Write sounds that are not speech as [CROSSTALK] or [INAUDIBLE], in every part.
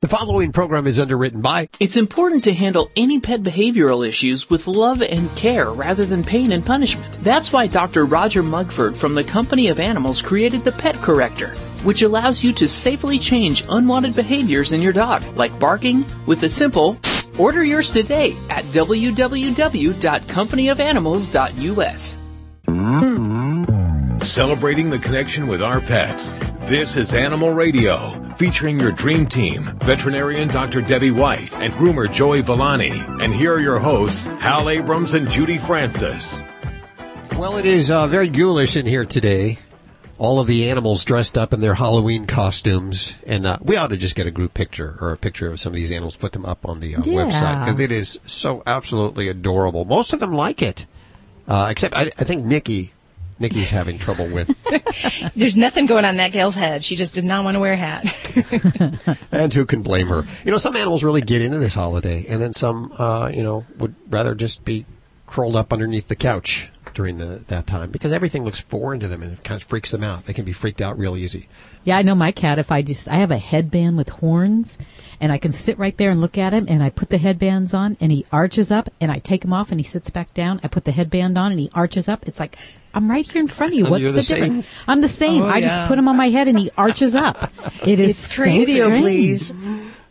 The following program is underwritten by. It's important to handle any pet behavioral issues with love and care rather than pain and punishment. That's why Dr. Roger Mugford from the Company of Animals created the Pet Corrector, which allows you to safely change unwanted behaviors in your dog, like barking, with a simple order yours today at www.companyofanimals.us. Celebrating the connection with our pets. This is Animal Radio, featuring your dream team, veterinarian Dr. Debbie White and groomer Joey Villani. And here are your hosts, Hal Abrams and Judy Francis. Well, it is uh, very ghoulish in here today. All of the animals dressed up in their Halloween costumes, and uh, we ought to just get a group picture or a picture of some of these animals, put them up on the uh, Yeah. website because it is so absolutely adorable. Most of them like it, uh, except I, I think Nikki. Nikki's having trouble with, [LAUGHS] There's nothing going on in that gal's head. She just did not want to wear a hat. [LAUGHS] and who can blame her? You know, some animals really get into this holiday, and then some, uh, you know, would rather just be curled up underneath the couch during the, that time because everything looks foreign to them and it kind of freaks them out. They can be freaked out real easy. Yeah, I know my cat. If I just, I have a headband with horns, and I can sit right there and look at him, and I put the headbands on, and he arches up, and I take him off, and he sits back down. I put the headband on, and he arches up. It's like I'm right here in front of you. And What's you're the, the same. difference? I'm the same. Oh, I yeah. just put him on my head, and he arches up. It is It's so crazy, strange.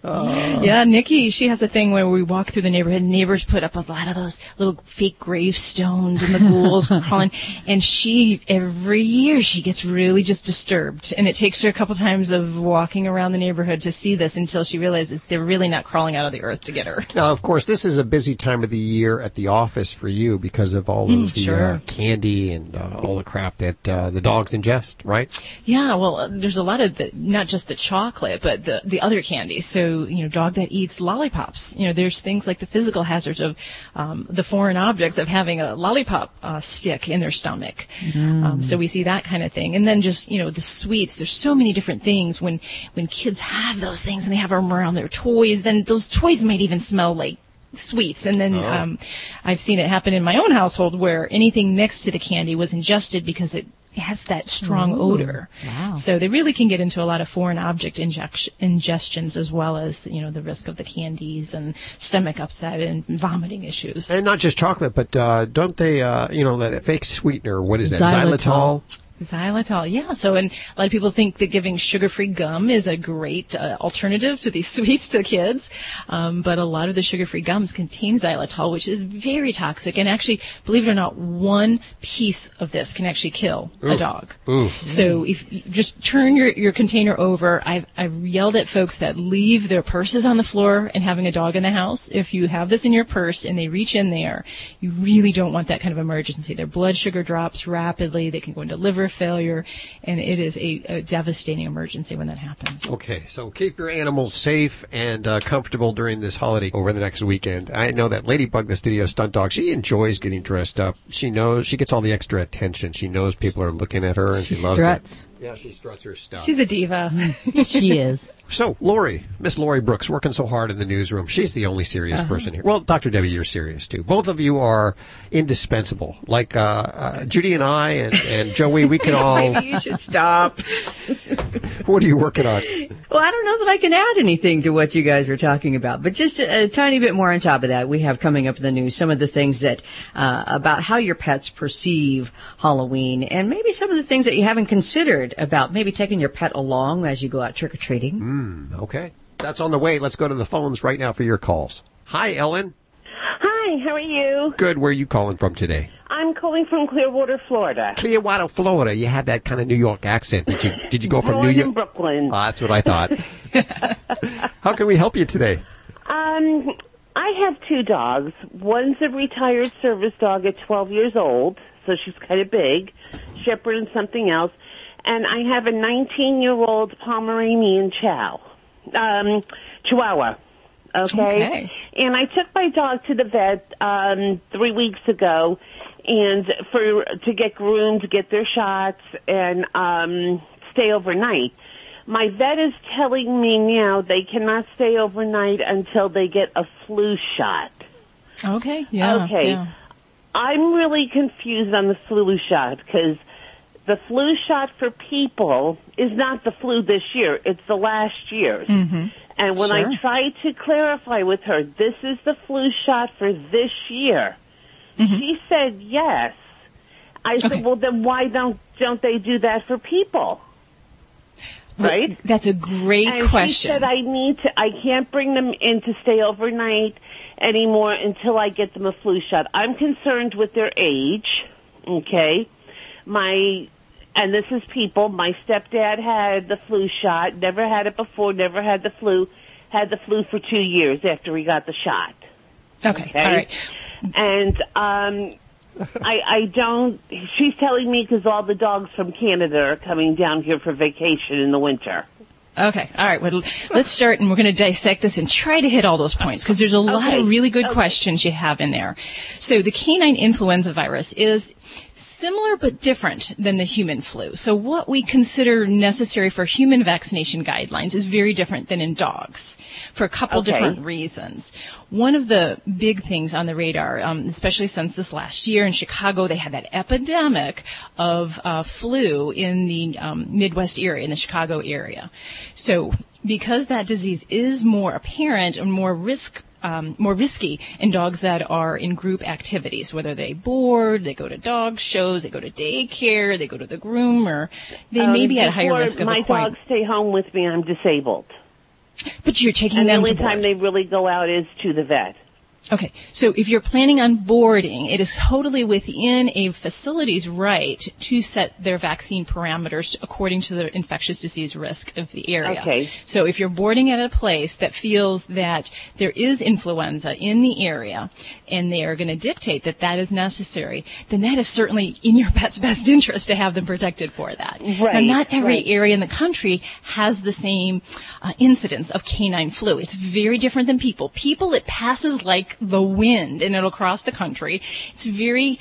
Please. yeah, Nikki, she has a thing where we walk through the neighborhood. Neighbors put up a lot of those little fake gravestones and the ghouls [LAUGHS] crawling. And she, every year, she gets really just disturbed. And it takes her a couple times of walking around the neighborhood to see this until she realizes they're really not crawling out of the earth to get her. Now, of course, this is a busy time of the year at the office for you because of all of the uh, candy and uh, all the crap that uh, the dogs ingest, right? Yeah, well, uh, there's a lot of the, not just the chocolate, but the, the other candies. So, you know, dog that eats lollipops. You know, there's things like the physical hazards of um, the foreign objects of having a lollipop uh, stick in their stomach. Um, so we see that kind of thing. And then just, you know, the sweets. There's so many different things. When, when kids have those things and they have them around their toys, then those toys might even smell like sweets. And then um, I've seen it happen in my own household where anything next to the candy was ingested because it has that strong odor. wow. So they really can get into a lot of foreign object inject- ingestions as well as, you know, the risk of the candies and stomach upset and vomiting issues. And not just chocolate, but uh, don't they, uh, you know, that fake sweetener, what is that? Xylitol. Xylitol, yeah. So, and a lot of people think that giving sugar-free gum is a great uh, alternative to these [LAUGHS] sweets to kids, um, but a lot of the sugar-free gums contain xylitol, which is very toxic. And actually, believe it or not, one piece of this can actually kill a dog. So, if just turn your, your container over, I've I've yelled at folks that leave their purses on the floor and having a dog in the house. If you have this in your purse and they reach in there, you really don't want that kind of emergency. Their blood sugar drops rapidly. They can go into liver failure, and it is a, a devastating emergency when that happens. Okay, so keep your animals safe and uh, comfortable during this holiday over the next weekend. I know that Ladybug, the studio stunt dog, she enjoys getting dressed up. She knows she gets all the extra attention. She knows people are looking at her, and she, She loves struts. it. Yeah, she struts her stuff. She's a diva. she is. [LAUGHS] so, Lori, Miss Lori Brooks, working so hard in the newsroom. She's the only serious person here. Well, Dr. Debbie, you're serious too. Both of you are indispensable. Like uh, uh, Judy and I and, and Joey, we can all. [LAUGHS] you should stop. what are you working on? Well, I don't know that I can add anything to what you guys were talking about, but just a, a tiny bit more on top of that, we have coming up in the news some of the things that uh, about how your pets perceive Halloween, and maybe some of the things that you haven't considered about maybe taking your pet along as you go out trick or treating. Okay, that's on the way. Let's go to the phones right now for your calls. Hi, Ellen. Hi, how are you? Good. Where are you calling from today? I'm calling from Clearwater, Florida. Clearwater, Florida. You have that kind of New York accent. Did you? Did you go from New in York? Brooklyn. Ah, that's what I thought. [LAUGHS] How can we help you today? Um, I have two dogs. One's a retired service dog at 12 years old, so she's kind of big, shepherd and something else. And I have a 19-year-old Pomeranian Chow, um, Chihuahua. Okay? Okay. And I took my dog to the vet um, three weeks ago, and for to get groomed, get their shots, and um, stay overnight. My vet is telling me now they cannot stay overnight until they get a flu shot. Okay. Yeah. Okay. yeah. I'm really confused on the flu shot because the flu shot for people is not the flu this year; it's the last year's. Mm-hmm. And when I tried to clarify with her, this is the flu shot for this year, mm-hmm. she said yes. I said, well, then why don't don't they do that for people? Right? That's a great and question. she said I need to. I can't bring them in to stay overnight anymore until I get them a flu shot. I'm concerned with their age. Okay, my and this is people. My stepdad had the flu shot. Never had it before. Never had the flu. Had the flu for two years after he got the shot. okay. Okay. All right. And um, I, I don't. She's telling me because all the dogs from Canada are coming down here for vacation in the winter. Okay. All right. Well, let's start and we're going to dissect this and try to hit all those points because there's a lot Okay. of really good Okay. questions you have in there. So the canine influenza virus is similar but different than the human flu. So what we consider necessary for human vaccination guidelines is very different than in dogs for a couple Okay. different reasons. One of the big things on the radar, um, especially since this last year in Chicago, they had that epidemic of uh, flu in the um, Midwest area, in the Chicago area. So because that disease is more apparent and more risk um, more risky in dogs that are in group activities, whether they board, they go to dog shows, they go to daycare, they go to the groomer, they may Um, be at higher risk of my acquiring. dogs stay home with me. I'm disabled, But you're taking and the only to board. time they really go out is to the vet. Okay, so if you're planning on boarding, it is totally within a facility's right to set their vaccine parameters according to the infectious disease risk of the area. Okay. So if you're boarding at a place that feels that there is influenza in the area and they are going to dictate that that is necessary, then that is certainly in your pet's best interest to have them protected for that. Right. Now, not every right. area in the country has the same uh, incidence of canine flu. It's very different than people. People, it passes like the wind and it'll cross the country. It's very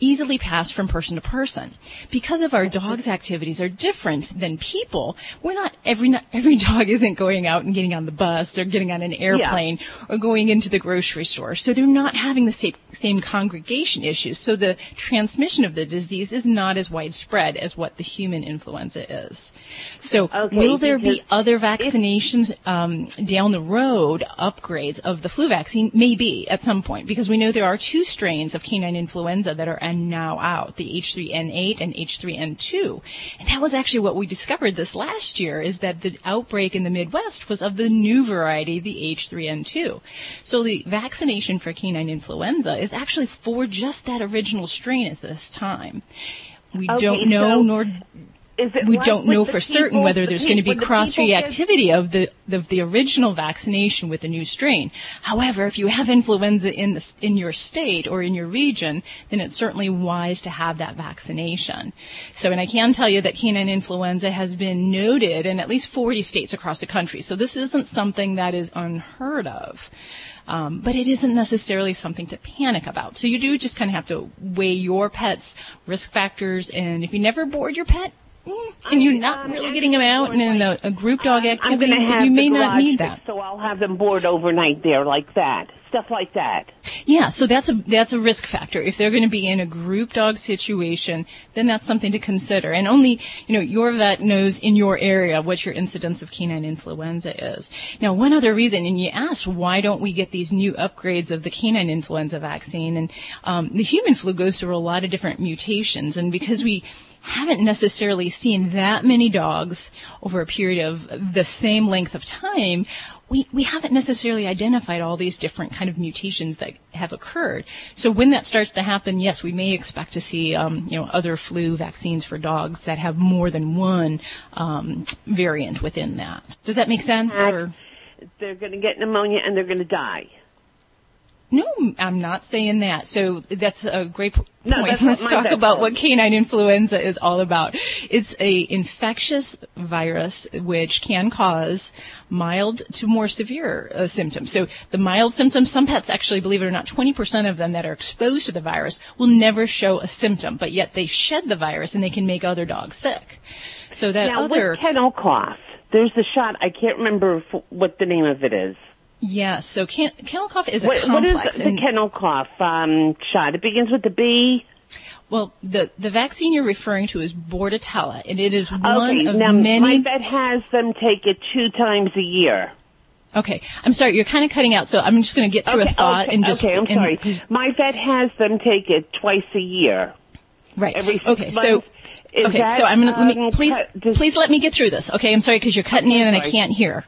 easily passed from person to person. Because of our dogs' activities are different than people, we're not every every dog [LAUGHS] isn't going out and getting on the bus or getting on an airplane or going into the grocery store. So they're not having the same same congregation issues. So the transmission of the disease is not as widespread as what the human influenza is. So Okay, will there be other vaccinations um, down the road, upgrades of the flu vaccine? Maybe at some point, because we know there are two strains of canine influenza that are and now out, the H3N8 and H3N2. And that was actually what we discovered this last year, is that the outbreak in the Midwest was of the new variety, the H3N2. So the vaccination for canine influenza is actually for just that original strain at this time. We Okay, don't know, so nor we like don't know for certain whether there's pe- going to be cross reactivity of the of the original vaccination with the new strain. However, if you have influenza in the in your state or in your region, then it's certainly wise to have that vaccination. So, and I can tell you that canine influenza has been noted in at least 40 states across the country. So this isn't something that is unheard of. Um, but it isn't necessarily something to panic about. So you do just kind of have to weigh your pet's risk factors, and if you never board your pet, and you're not really getting them out and in a, a group dog activity, then you may not need that. So I'll have them board overnight there, like that, stuff like that. Yeah, so that's a that's a risk factor. If they're going to be in a group dog situation, then that's something to consider. And only you know your vet knows in your area what your incidence of canine influenza is. Now, one other reason, and you asked why don't we get these new upgrades of the canine influenza vaccine? And um, the human flu goes through a lot of different mutations, and because we haven't necessarily seen that many dogs over a period of the same length of time, we, we haven't necessarily identified all these different kind of mutations that have occurred. So when that starts to happen, yes, we may expect to see, um, you know, other flu vaccines for dogs that have more than one um, variant within that. Does that make sense? Or They're going to get pneumonia and they're going to die. No, I'm not saying that. So that's a great p- No, point. Let's talk about what canine influenza is all about. It's a infectious virus which can cause mild to more severe uh, symptoms. So the mild symptoms, some pets actually, believe it or not, 20% of them that are exposed to the virus will never show a symptom, but yet they shed the virus and they can make other dogs sick. So that now, other kennel cough, there's a shot. I can't remember what the name of it is. Yes. So can, kennel cough is a What, what complex. is the kennel cough um, shot? It begins with the B. well, the the vaccine you're referring to is Bordetella, and it is one Okay, of now many. my vet has them take it two times a year. Okay, I'm sorry, you're kind of cutting out, so I'm just going to get through okay, a thought okay, and just. okay. I'm and- sorry. My vet has them take it twice a year. Right. Every okay. So. Okay. that, so I'm gonna let me um, please cut- does- please let me get through this. Okay. I'm sorry because you're cutting in and I can't hear.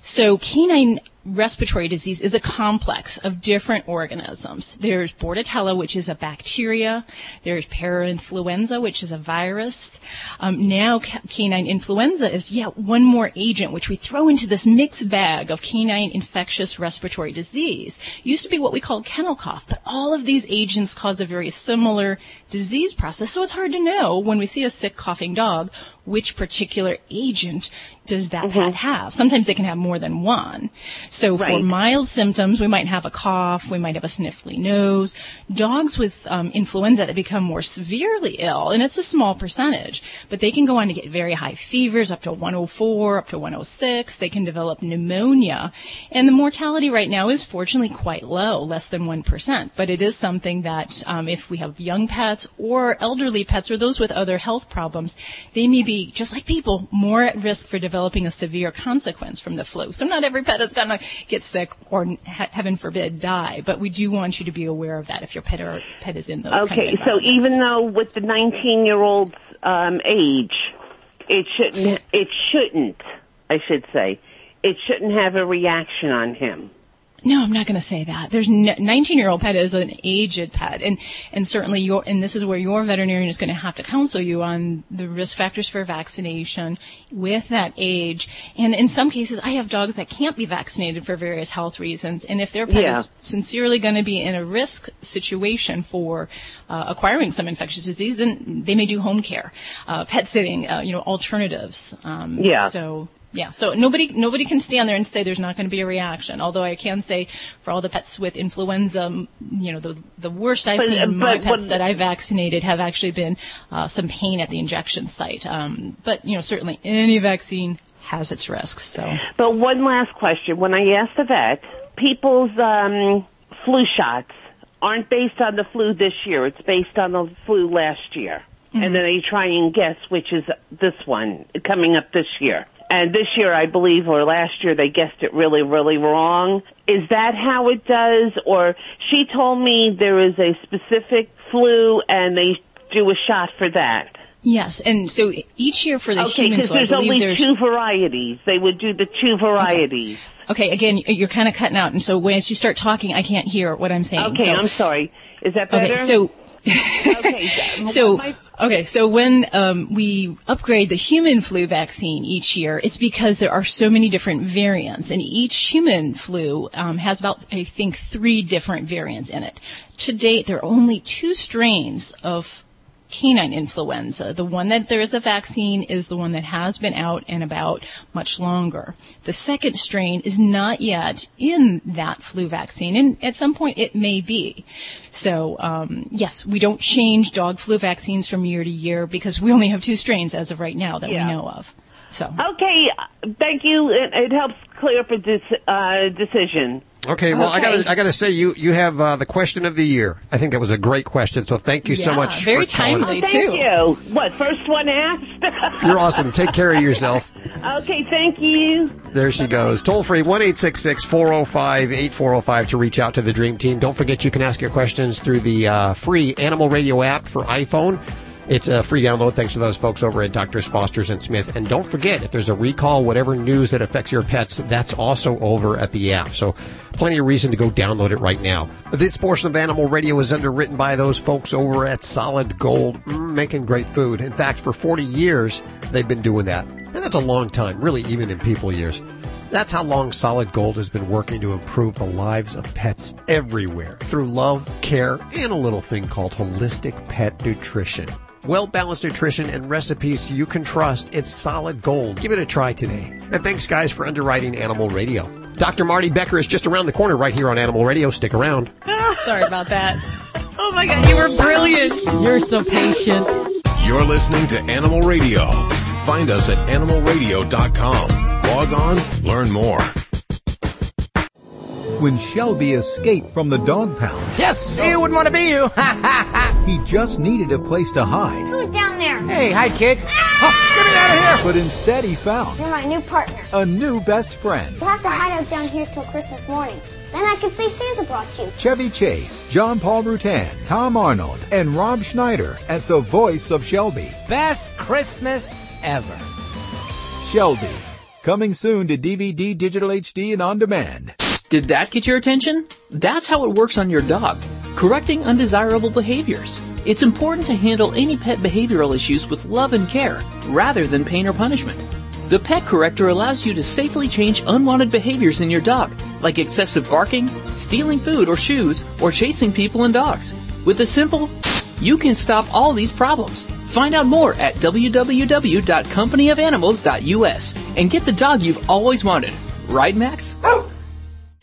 So canine respiratory disease is a complex of different organisms. There's Bordetella, which is a bacteria. There's parainfluenza, which is a virus. Um, now canine influenza is yet one more agent which we throw into this mixed bag of canine infectious respiratory disease. Used to be what we called kennel cough, but all of these agents cause a very similar disease process. So it's hard to know when we see a sick coughing dog which particular agent does that pet have. Sometimes they can have more than one. So for mild symptoms, we might have a cough, we might have a sniffly nose. Dogs with um, influenza that become more severely ill, and it's a small percentage, but they can go on to get very high fevers, up to 104, up to 106. They can develop pneumonia, and the mortality right now is fortunately quite low, less than 1%. But it is something that um, if we have young pets or elderly pets or those with other health problems, they may be, just like people, more at risk for developing a severe consequence from the flu. So not every pet is going to get sick or, he- heaven forbid, die. But we do want you to be aware of that if your pet or pet is in those kind of Okay, so even though with the 19 year old's um, age, it shouldn't, it shouldn't, I should say, it shouldn't have a reaction on him. No, I'm not going to say that. There's 19 year old pet is an aged pet, and and certainly your and this is where your veterinarian is going to have to counsel you on the risk factors for vaccination with that age. And in some cases, I have dogs that can't be vaccinated for various health reasons, and if their pet Yeah. is sincerely going to be in a risk situation for uh, acquiring some infectious disease, then they may do home care, uh, pet sitting, uh, you know, alternatives. Um, Yeah. So yeah, so nobody nobody can stand there and say there's not going to be a reaction. Although I can say for all the pets with influenza, you know, the the worst I've But- seen in my pets that I vaccinated have actually been uh, some pain at the injection site. Um, but you know, certainly any vaccine has its risks. So But one last question. When I asked the vet, people's um, flu shots aren't based on the flu this year. It's based on the flu last year. And then they try and guess which is this one coming up this year. And this year, I believe, or last year, they guessed it really, really wrong. Is that how it does? Or she told me there is a specific flu and they do a shot for that. yes, and so each year for the Okay, human because flu, I there's believe only there's two varieties. They would do the two varieties. okay. Again, you're kind of cutting out, and so as you start talking, I can't hear what I'm saying. Okay, so, I'm sorry. Is that better? Okay, so okay, [LAUGHS] so okay, so when um, we upgrade the human flu vaccine each year, it's because there are so many different variants, and each human flu um, has about I think three different variants in it. To date, there are only two strains of canine influenza. The one that there is a vaccine is the one that has been out and about much longer. The second strain is not yet in that flu vaccine, and at some point it may be. So, um, yes, we don't change dog flu vaccines from year to year because we only have two strains as of right now that Yeah. we know of. So, Okay, thank you. It, it helps clear up a uh, decision. Okay, well, I got to I got to say you you have uh, the question of the year. I think that was a great question. So thank you so much. very for calling. timely. Me Thank too. you. What, first one asked? [LAUGHS] You're awesome. Take care of yourself. okay, thank you. There she goes. Toll free one eight six six four zero five eight four zero five to reach out to the Dream Team. Don't forget you can ask your questions through the uh, free Animal Radio app for iPhone. It's a free download. Thanks to those folks over at Doctors Foster's and Smith. And don't forget, if there's a recall, whatever news that affects your pets, that's also over at the app. So plenty of reason to go download it right now. This portion of Animal Radio is underwritten by those folks over at Solid Gold, mm, making great food. In fact, for 40 years, they've been doing that. And that's a long time, really, even in people years. That's how long Solid Gold has been working to improve the lives of pets everywhere through love, care, and a little thing called holistic pet nutrition. Well balanced nutrition and recipes you can trust. It's solid gold. Give it a try today. And thanks, guys, for underwriting Animal Radio. Dr. Marty Becker is just around the corner right here on Animal Radio. Stick around. [LAUGHS] sorry about that. Oh my God, you were brilliant. You're so patient. You're listening to Animal Radio. Find us at animalradio.com. Log on, learn more. When Shelby escaped from the dog pound, Yes, you wouldn't want to be you. [LAUGHS] he just needed a place to hide. Who's down there? hey, hi, kid. Ah! Oh, Get me out of here! But instead, he found You're my new partner. a new best friend. We'll have to hide out down here till Christmas morning. Then I can say Santa brought you. Chevy Chase, John Paul Ruttan, Tom Arnold, and Rob Schneider as the voice of Shelby. Best Christmas ever. Shelby. Coming soon to DVD, digital HD, and on demand. Did that get your attention? That's how it works on your dog. Correcting undesirable behaviors. It's important to handle any pet behavioral issues with love and care, rather than pain or punishment. The Pet Corrector allows you to safely change unwanted behaviors in your dog, like excessive barking, stealing food or shoes, or chasing people and dogs. With a simple, you can stop all these problems. Find out more at www.companyofanimals.us and get the dog you've always wanted. Right, Max?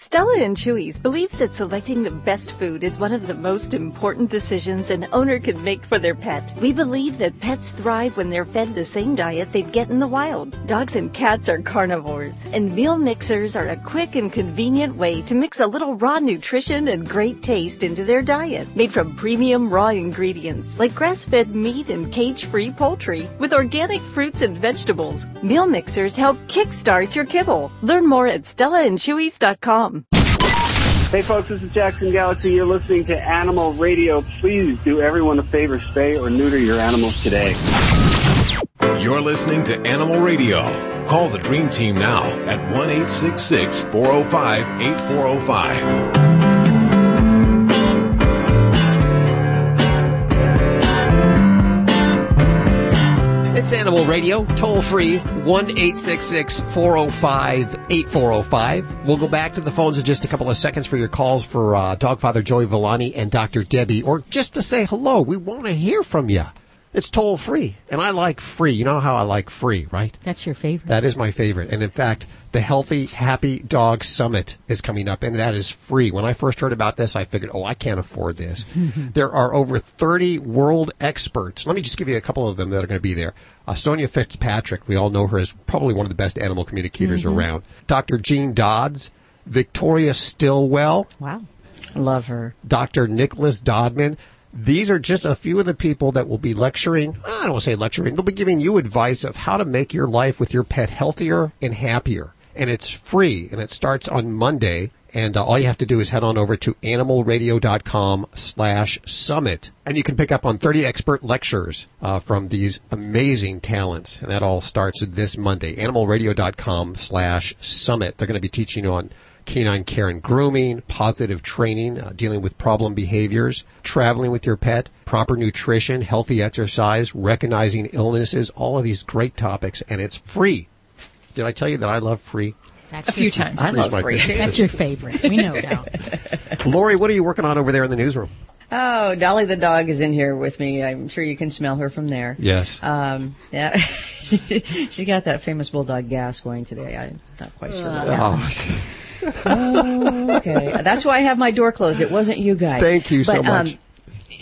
Stella and Chewy's believes that selecting the best food is one of the most important decisions an owner can make for their pet. We believe that pets thrive when they're fed the same diet they'd get in the wild. Dogs and cats are carnivores, and meal mixers are a quick and convenient way to mix a little raw nutrition and great taste into their diet. Made from premium raw ingredients like grass-fed meat and cage-free poultry with organic fruits and vegetables. Meal mixers help kickstart your kibble. Learn more at stellaandchewys.com. Hey folks, this is Jackson Galaxy. You're listening to Animal Radio. Please do everyone a favor, spay or neuter your animals today. You're listening to Animal Radio. Call the Dream Team now at 1 866 405 8405. It's Animal Radio, toll free, 1 405 8405. We'll go back to the phones in just a couple of seconds for your calls for uh, Dogfather Joey Villani and Dr. Debbie, or just to say hello. We want to hear from you. It's toll free, and I like free. You know how I like free, right? That's your favorite. That is my favorite. And in fact, the Healthy Happy Dog Summit is coming up, and that is free. When I first heard about this, I figured, oh, I can't afford this. [LAUGHS] there are over 30 world experts. Let me just give you a couple of them that are going to be there. Uh, Sonia Fitzpatrick, we all know her as probably one of the best animal communicators Mhm. around. Dr. Jean Dodds, Victoria Stillwell, Wow. Love her. Dr. Nicholas Dodman. These are just a few of the people that will be lecturing. I don't want to say lecturing. They'll be giving you advice of how to make your life with your pet healthier and happier. And it's free and it starts on Monday. And uh, all you have to do is head on over to animalradio.com slash summit. And you can pick up on 30 expert lectures uh, from these amazing talents. And that all starts this Monday. Animalradio.com slash summit. They're going to be teaching you on canine care and grooming, positive training, uh, dealing with problem behaviors, traveling with your pet, proper nutrition, healthy exercise, recognizing illnesses, all of these great topics, and it's free. Did I tell you that I love free? That's A few times. I love free. That's your favorite. We know now. [LAUGHS] Lori, what are you working on over there in the newsroom? Oh, Dolly the dog is in here with me. I'm sure you can smell her from there. Yes. Um, yeah. [LAUGHS] she got that famous bulldog gas going today. I'm not quite sure. what Oh, Oh, [LAUGHS] okay. That's why I have my door closed. It wasn't you guys. Thank you so much. Um,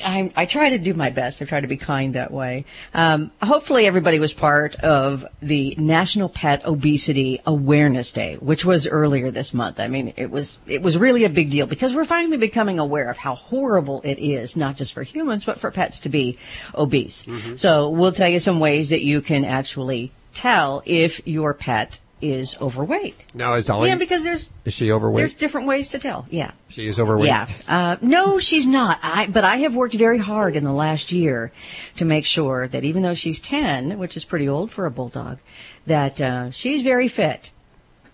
I, I try to do my best. I try to be kind that way. Um, hopefully, everybody was part of the National Pet Obesity Awareness Day, which was earlier this month. I mean, it was it was really a big deal because we're finally becoming aware of how horrible it is, not just for humans but for pets to be obese. Mm-hmm. So we'll tell you some ways that you can actually tell if your pet is overweight. now is Dolly? Yeah, because there's is she overweight? there's different ways to tell. Yeah. she is overweight. Yeah. Uh, no, she's not. I, but I have worked very hard in the last year to make sure that even though she's 10, which is pretty old for a bulldog, that uh, she's very fit.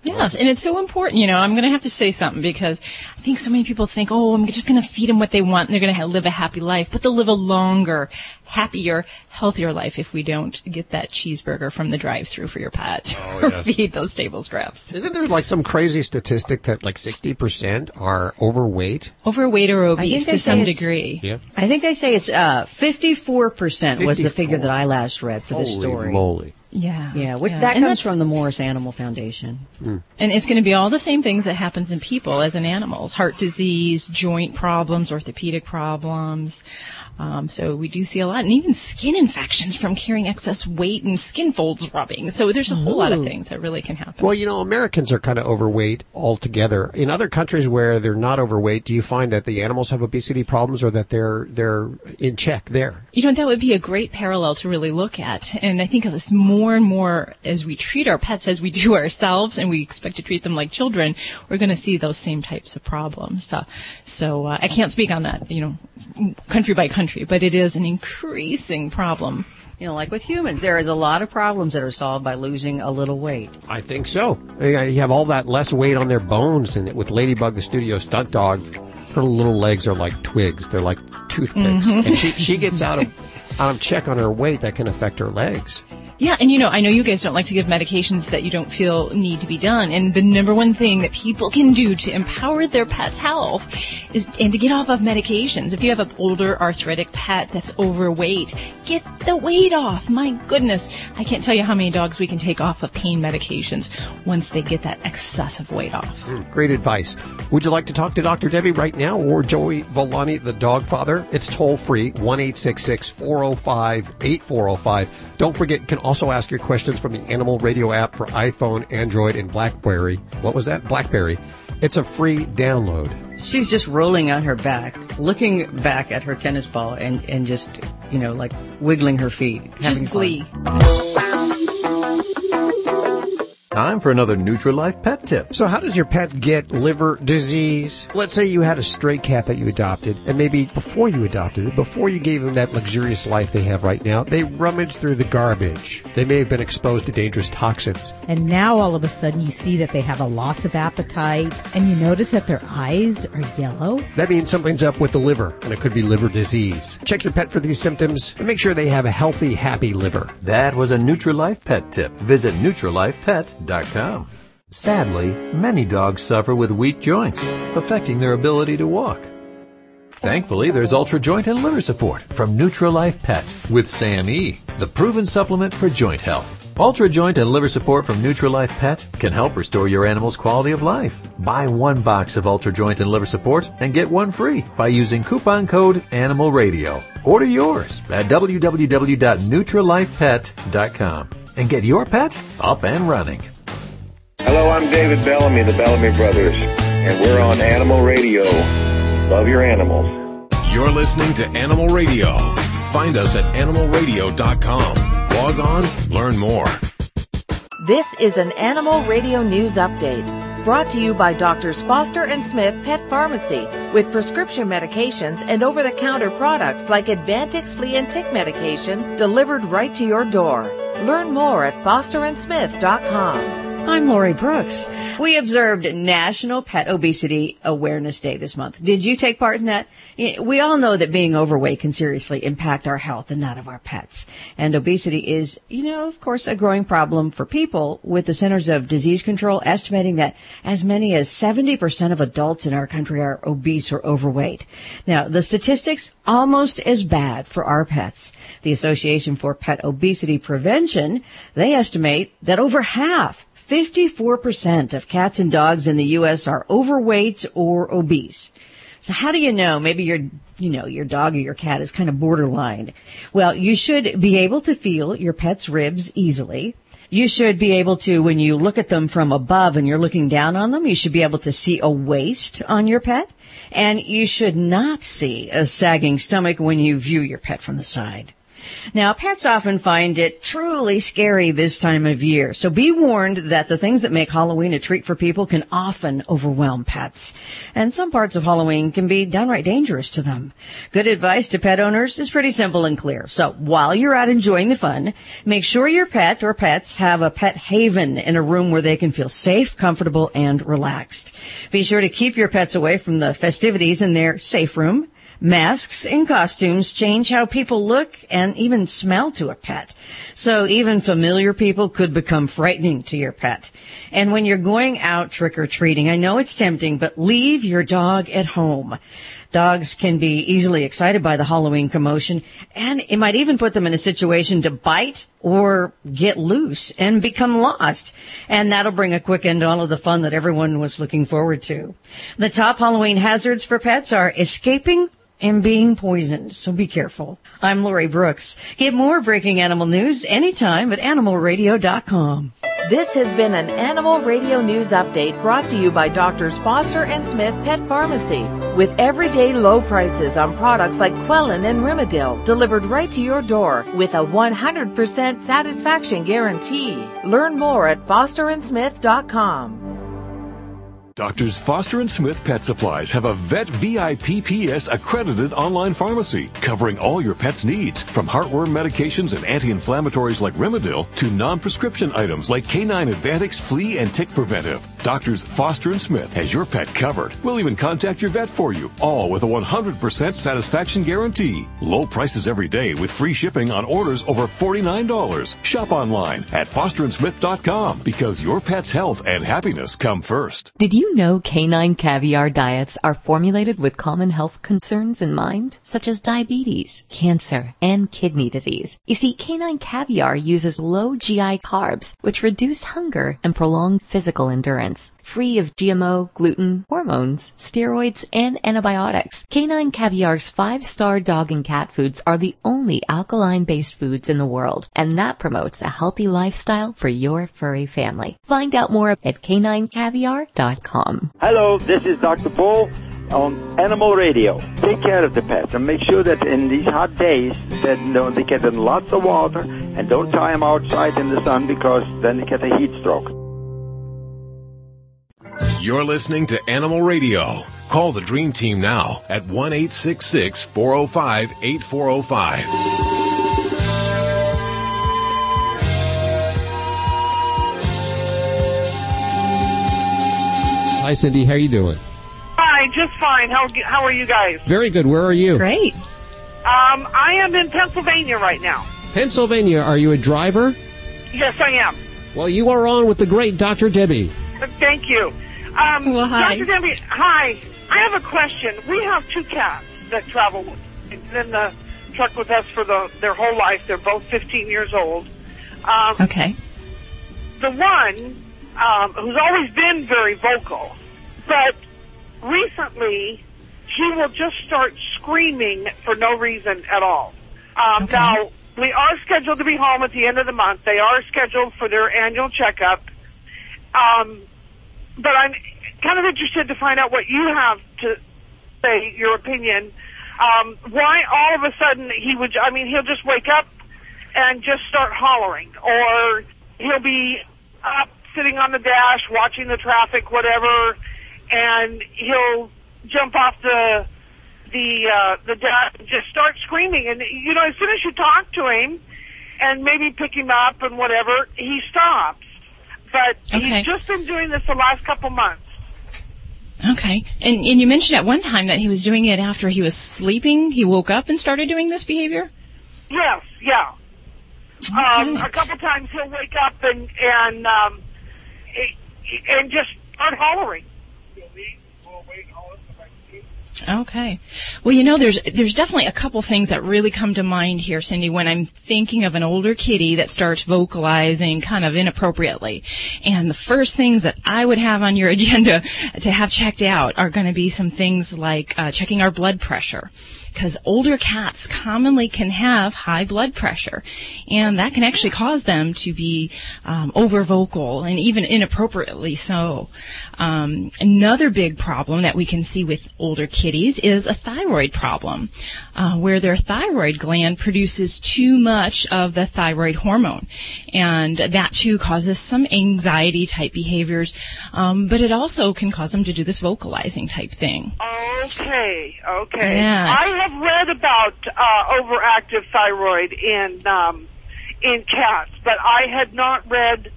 Yes, and it's so important. You know, I'm going to have to say something because I think so many people think, oh, I'm just going to feed them what they want and they're going to live a happy life, but they'll live a longer, happier, healthier life if we don't get that cheeseburger from the drive-through for your pet Oh, [LAUGHS] or yes. feed those table scraps. Isn't there like some crazy statistic that like 60% are overweight? Overweight or obese to some degree. Yeah. I think they say it's uh, 54% was the figure that I last read for this Holy story. moly. Yeah. Yeah, which, Yeah. that And comes from the Morris Animal Foundation. Hmm. And it's going to be all the same things that happens in people as in animals. Heart disease, joint problems, orthopedic problems, Um, so we do see a lot, and even skin infections from carrying excess weight and skin folds rubbing. So there's a whole lot of things that really can happen. Well, you know, Americans are kind of overweight altogether. In other countries where they're not overweight, do you find that the animals have obesity problems or that they're they're in check there? You know, that would be a great parallel to really look at. And I think of this more and more as we treat our pets as we do [LAUGHS] ourselves and we expect to treat them like children, we're going to see those same types of problems. So, so uh, I can't speak on that, you know, country by country, but it is an increasing problem. You know, like with humans, there is a lot of problems that are solved by losing a little weight. I think so. Yeah, You have all that less weight on their bones, and with Ladybug, the studio stunt dog, her little legs are like twigs. They're like toothpicks, Mhm. and she she gets out of out of check on her weight. That can affect her legs. Yeah, and you know, I know you guys don't like to give medications that you don't feel need to be done. And the number one thing that people can do to empower their pet's health is, and to get off of medications. If you have an older arthritic pet that's overweight, get the weight off. My goodness. I can't tell you how many dogs we can take off of pain medications once they get that excessive weight off. Mm, Great advice. Would you like to talk to Dr. Debbie right now or Joey Villani, the dog father? It's toll free, 1 405 8405. Don't forget, can also ask your questions from the Animal Radio app for iPhone, Android, and Blackberry. What was that? Blackberry. It's a free download. She's just rolling on her back, looking back at her tennis ball and, and just, you know, like wiggling her feet. having Just fun. Glee. Time for another Nutrilife pet tip. So how does your pet get liver disease? Let's say you had a stray cat that you adopted, and maybe before you adopted it, before you gave them that luxurious life they have right now, they rummaged through the garbage. They may have been exposed to dangerous toxins. And now all of a sudden you see that they have a loss of appetite and you notice that their eyes are yellow. That means something's up with the liver, and it could be liver disease. Check your pet for these symptoms and make sure they have a healthy, happy liver. That was a Nutrilife pet tip. Visit NutrilifePet.com. Sadly, many dogs suffer with weak joints, affecting their ability to walk. Thankfully, there's Ultra Joint and Liver Support from Nutrilife Pet with Sam E, the proven supplement for joint health. Ultra Joint and Liver Support from Nutrilife Pet can help restore your animal's quality of life. Buy one box of Ultra Joint and Liver Support and get one free by using coupon code Animal Radio. Order yours at www.nutrilifepet.com and get your pet up and running. Hello, I'm David Bellamy, the Bellamy Brothers, and we're on Animal Radio. Love your animals. You're listening to Animal Radio. Find us at animalradio.com. Log on, learn more. This is an Animal Radio News Update brought to you by Doctors Foster and Smith Pet Pharmacy with prescription medications and over the counter products like Advantix flea and tick medication delivered right to your door. Learn more at fosterandsmith.com. I'm Lori Brooks. We observed National Pet Obesity Awareness Day this month. Did you take part in that? We all know that being overweight can seriously impact our health and that of our pets. And obesity is, you know, of course, a growing problem for people with the Centers of Disease Control estimating that as many as 70% of adults in our country are obese or overweight. Now, the statistics almost as bad for our pets. The Association for Pet Obesity Prevention, they estimate that over half 54% of cats and dogs in the U.S. are overweight or obese. So how do you know? Maybe your, you know, your dog or your cat is kind of borderline. Well, you should be able to feel your pet's ribs easily. You should be able to, when you look at them from above and you're looking down on them, you should be able to see a waist on your pet. And you should not see a sagging stomach when you view your pet from the side. Now, pets often find it truly scary this time of year, so be warned that the things that make Halloween a treat for people can often overwhelm pets. And some parts of Halloween can be downright dangerous to them. Good advice to pet owners is pretty simple and clear. So while you're out enjoying the fun, make sure your pet or pets have a pet haven in a room where they can feel safe, comfortable, and relaxed. Be sure to keep your pets away from the festivities in their safe room. Masks and costumes change how people look and even smell to a pet. So even familiar people could become frightening to your pet. And when you're going out trick or treating, I know it's tempting, but leave your dog at home. Dogs can be easily excited by the Halloween commotion and it might even put them in a situation to bite or get loose and become lost. And that'll bring a quick end to all of the fun that everyone was looking forward to. The top Halloween hazards for pets are escaping and being poisoned, so be careful. I'm Lori Brooks. Get more breaking animal news anytime at animalradio.com. This has been an Animal Radio News Update brought to you by Doctors Foster and Smith Pet Pharmacy. With everyday low prices on products like Quellin and Rimadyl delivered right to your door with a 100% satisfaction guarantee. Learn more at fosterandsmith.com. Doctors Foster and Smith Pet Supplies have a Vet VIPPS accredited online pharmacy covering all your pet's needs, from heartworm medications and anti-inflammatories like Rimadyl to non-prescription items like Canine Advantix Flea and Tick Preventive. Doctors Foster and Smith has your pet covered. We'll even contact your vet for you, all with a 100% satisfaction guarantee. Low prices every day with free shipping on orders over $49. Shop online at fosterandsmith.com because your pet's health and happiness come first. Did you know canine caviar diets are formulated with common health concerns in mind, such as diabetes, cancer, and kidney disease? You see, canine caviar uses low GI carbs, which reduce hunger and prolong physical endurance. Free of GMO, gluten, hormones, steroids, and antibiotics. Canine Caviar's five-star dog and cat foods are the only alkaline-based foods in the world, and that promotes a healthy lifestyle for your furry family. Find out more at caninecaviar.com. Hello, this is Dr. Paul on Animal Radio. Take care of the pets and make sure that in these hot days that you know, they get in lots of water and don't tie them outside in the sun because then they get a heat stroke. You're listening to Animal Radio. Call the Dream Team now at 1 405 8405. Hi, Cindy. How you doing? Hi, just fine. How how are you guys? Very good. Where are you? Great. Um, I am in Pennsylvania right now. Pennsylvania. Are you a driver? Yes, I am. Well, you are on with the great Dr. Debbie. Thank you. Um, Well, hi. Dr. Debbie, hi. I have a question. We have two cats that travel in the truck with us for the their whole life. They're both 15 years old. Um, Okay. the one um, who's always been very vocal, but recently he will just start screaming for no reason at all. Um, Okay. Now we are scheduled to be home at the end of the month. They are scheduled for their annual checkup. Um, but I'm kind of interested to find out what you have to say, your opinion. Um, why all of a sudden he would, I mean, he'll just wake up and just start hollering, or he'll be up sitting on the dash watching the traffic, whatever, and he'll jump off the the uh, the dash and just start screaming. And you know, as soon as you talk to him and maybe pick him up and whatever, he stops. But Okay. he's just been doing this the last couple months. Okay. And and you mentioned at one time that he was doing it after he was sleeping. He woke up and started doing this behavior. Yes, yeah. Um, a couple times he'll wake up and and um, and just start hollering. Okay. Well, you know, there's there's definitely a couple things that really come to mind here, Cindy, when I'm thinking of an older kitty that starts vocalizing kind of inappropriately. And the first things that I would have on your [LAUGHS] agenda to have checked out are going to be some things like uh, checking our blood pressure. Because older cats commonly can have high blood pressure, and that can actually cause them to be um, over vocal and even inappropriately so. Um, another big problem that we can see with older kitties is a thyroid problem, uh, where their thyroid gland produces too much of the thyroid hormone, and that too causes some anxiety type behaviors. Um, but it also can cause them to do this vocalizing type thing. Okay, okay. Yeah. I have read about uh, overactive thyroid in um, in cats, but I had not read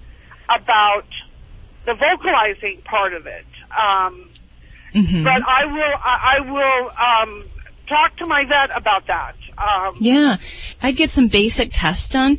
about the vocalizing part of it. Um, Mhm. But I will I, I will um, talk to my vet about that. Um, Yeah, I'd get some basic tests done.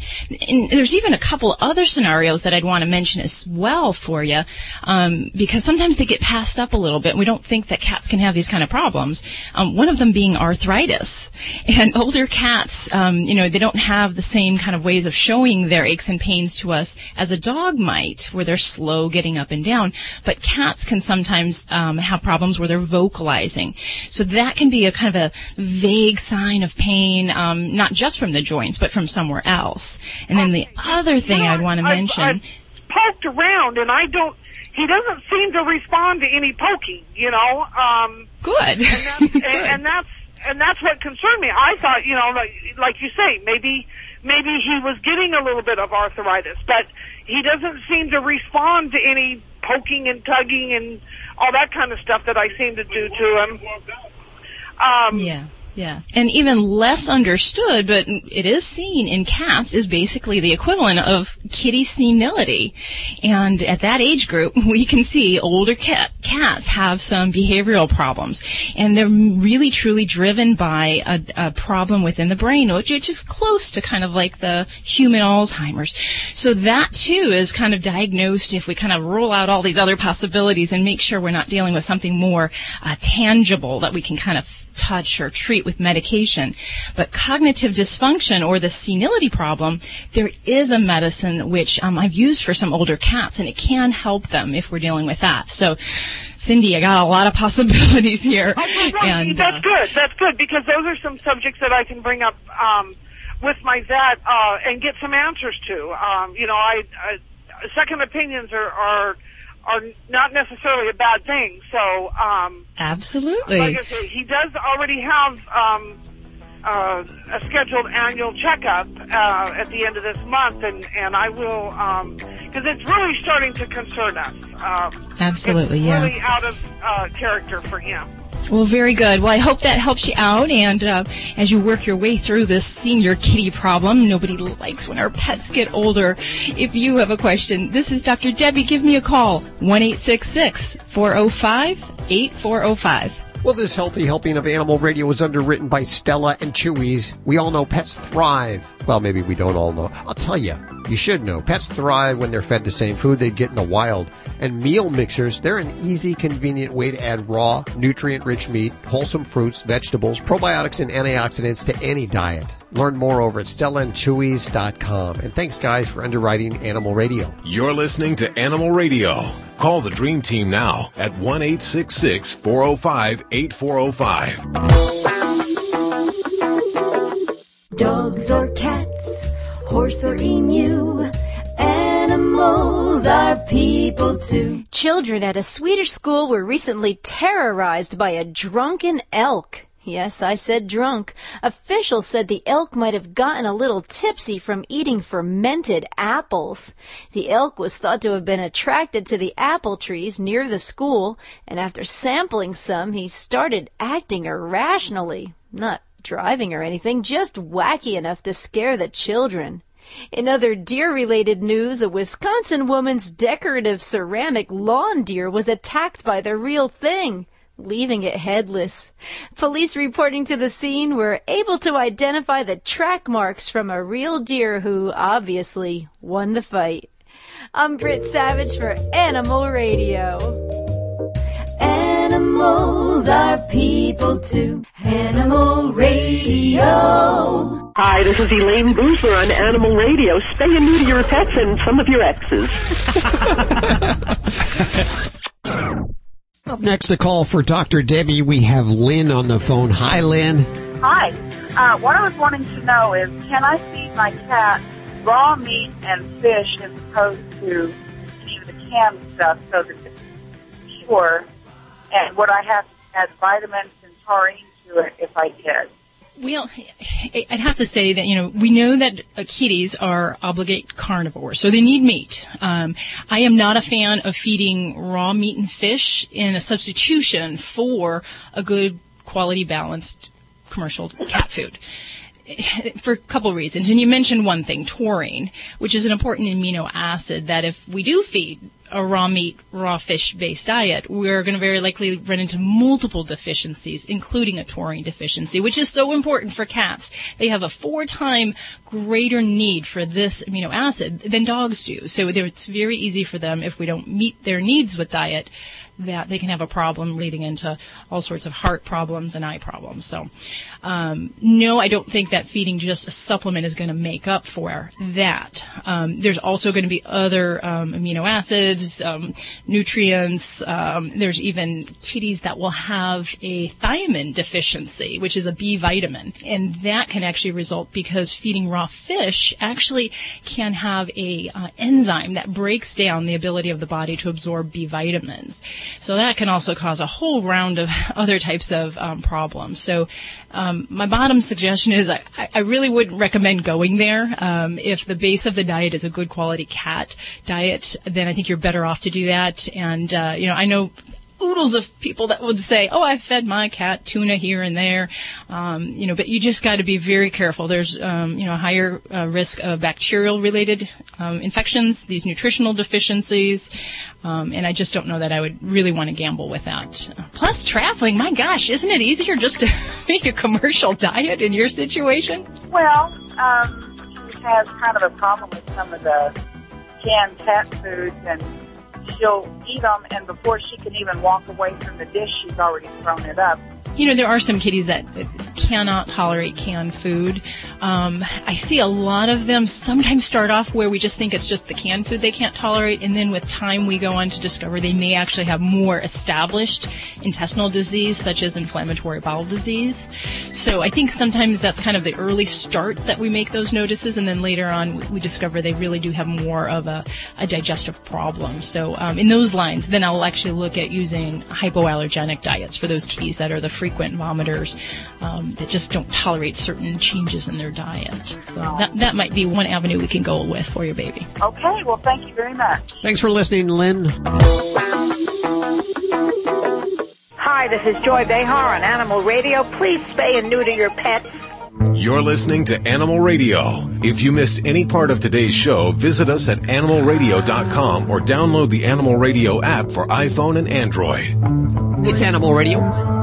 And there's even a couple other scenarios that I'd want to mention as well for you, um, because sometimes they get passed up a little bit. We don't think that cats can have these kind of problems. Um, one of them being arthritis, [LAUGHS] and older cats, um, you know, they don't have the same kind of ways of showing their aches and pains to us as a dog might, where they're slow getting up and down. But cats can sometimes um, have problems where they're vocalizing, so that can be a kind of a vague sign of pain, um, not just from the joints, but from somewhere else. And then the other thing I'd want to mention. I've poked around, and I don't. He doesn't seem to respond to any poking. You know. Um, Good. And that's, [LAUGHS] and, and that's and that's what concerned me. I thought, you know, like like you say, maybe maybe he was getting a little bit of arthritis, but he doesn't seem to respond to any poking and tugging and all that kind of stuff that I seem to do to him. Um, yeah. Yeah. And even less understood, but it is seen in cats, is basically the equivalent of kitty senility. And at that age group, [LAUGHS] we can see older cat, cats have some behavioral problems. And they're really truly driven by a, a problem within the brain, which, is close to kind of like the human Alzheimer's. So that too is kind of diagnosed if we kind of roll out all these other possibilities and make sure we're not dealing with something more uh, tangible that we can kind of touch or treat with medication. But cognitive dysfunction or the senility problem, there is a medicine which um, I've used for some older cats, and it can help them if we're dealing with that. So, Cindy, I got a lot of [LAUGHS] possibilities here. Right, and that's uh, good. That's good because those are some subjects that I can bring up um, with my vet uh, and get some answers to. Um, you know, I, I second opinions are, are are not necessarily a bad thing. So, um, absolutely. like I say, he does already have um, uh, a scheduled annual checkup uh, at the end of this month, and and I will because it's really starting to concern us. Um, Absolutely, it's yeah. Really out of uh, character for him. Well, very good. Well, I hope that helps you out. And uh, as you work your way through this senior kitty problem, nobody likes when our pets get older. If you have a question, this is Dr. Debbie. Give me a call 1 405 8405. Well, this healthy helping of animal radio was underwritten by Stella and Chewy's. We all know pets thrive. Well, maybe we don't all know. I'll tell you, you should know. Pets thrive when they're fed the same food they'd get in the wild. And meal mixers, they're an easy, convenient way to add raw, nutrient-rich meat, wholesome fruits, vegetables, probiotics, and antioxidants to any diet. Learn more over at stellaandchewys.com. And thanks, guys, for underwriting Animal Radio. You're listening to Animal Radio. Call the Dream Team now at 1 405 8405. Dogs or cats, horse or emu, animals are people too. Children at a Swedish school were recently terrorized by a drunken elk. Yes, I said drunk. Officials said the elk might have gotten a little tipsy from eating fermented apples. The elk was thought to have been attracted to the apple trees near the school, and after sampling some, he started acting irrationally. Not driving or anything, just wacky enough to scare the children. In other deer related news, a Wisconsin woman's decorative ceramic lawn deer was attacked by the real thing leaving it headless. Police reporting to the scene were able to identify the track marks from a real deer who obviously won the fight. I'm Britt Savage for Animal Radio. Animals are people too. Animal Radio. Hi, this is Elayne Boosler on Animal Radio. Stay and neuter your pets and some of your exes. [LAUGHS] Up next, a call for Dr. Debbie. We have Lynn on the phone. Hi, Lynn. Hi. Uh, what I was wanting to know is, can I feed my cat raw meat and fish as opposed to any of the canned stuff so that it's pure? And would I have to add vitamins and taurine to it if I did? Well, I'd have to say that, you know, we know that uh, kitties are obligate carnivores, so they need meat. Um, I am not a fan of feeding raw meat and fish in a substitution for a good quality balanced commercial cat food. for a couple reasons. And you mentioned one thing, taurine, which is an important amino acid that if we do feed a raw meat, raw fish based diet, we're going to very likely run into multiple deficiencies, including a taurine deficiency, which is so important for cats. They have a four time greater need for this amino acid than dogs do. So it's very easy for them if we don't meet their needs with diet that they can have a problem leading into all sorts of heart problems and eye problems. So, um, no, I don't think that feeding just a supplement is going to make up for that. Um, there's also going to be other um, amino acids, um, nutrients. Um, there's even kitties that will have a thiamine deficiency, which is a B vitamin, and that can actually result because feeding raw fish actually can have a uh, enzyme that breaks down the ability of the body to absorb B vitamins. So that can also cause a whole round of [LAUGHS] other types of um, problems. So um, my bottom suggestion is I, I, really wouldn't recommend going there. Um, if the base of the diet is a good quality cat diet, then I think you're better off to do that. And uh, you know, I know oodles of people that would say, "Oh, I fed my cat tuna here and there," um, you know. But you just got to be very careful. There's, um, you know, a higher uh, risk of bacterial-related um, infections, these nutritional deficiencies, um, and I just don't know that I would really want to gamble with that. Plus, traveling. My gosh, isn't it easier just to [LAUGHS] make a commercial diet in your situation? Well, um, has kind of a problem with some of the canned cat foods and she'll eat them, and before she can even walk away from the dish, she's already thrown it up you know, there are some kitties that cannot tolerate canned food. Um, I see a lot of them sometimes start off where we just think it's just the canned food they can't tolerate, and then with time we go on to discover they may actually have more established intestinal disease, such as inflammatory bowel disease. So I think sometimes that's kind of the early start that we make those notices, and then later on we discover they really do have more of a, a digestive problem. So um, in those lines, then I'll actually look at using hypoallergenic diets for those kitties that are the frequent vomiters um, that just don't tolerate certain changes in their diet. So that, that might be one avenue we can go with for your baby. Okay, well, thank you very much. Thanks for listening, Lynn. Hi, this is Joy Behar on Animal Radio. Please spay and neuter your pets. You're listening to Animal Radio. If you missed any part of today's show, visit us at animalradio.com or download the Animal Radio app for iPhone and Android. It's Animal Radio.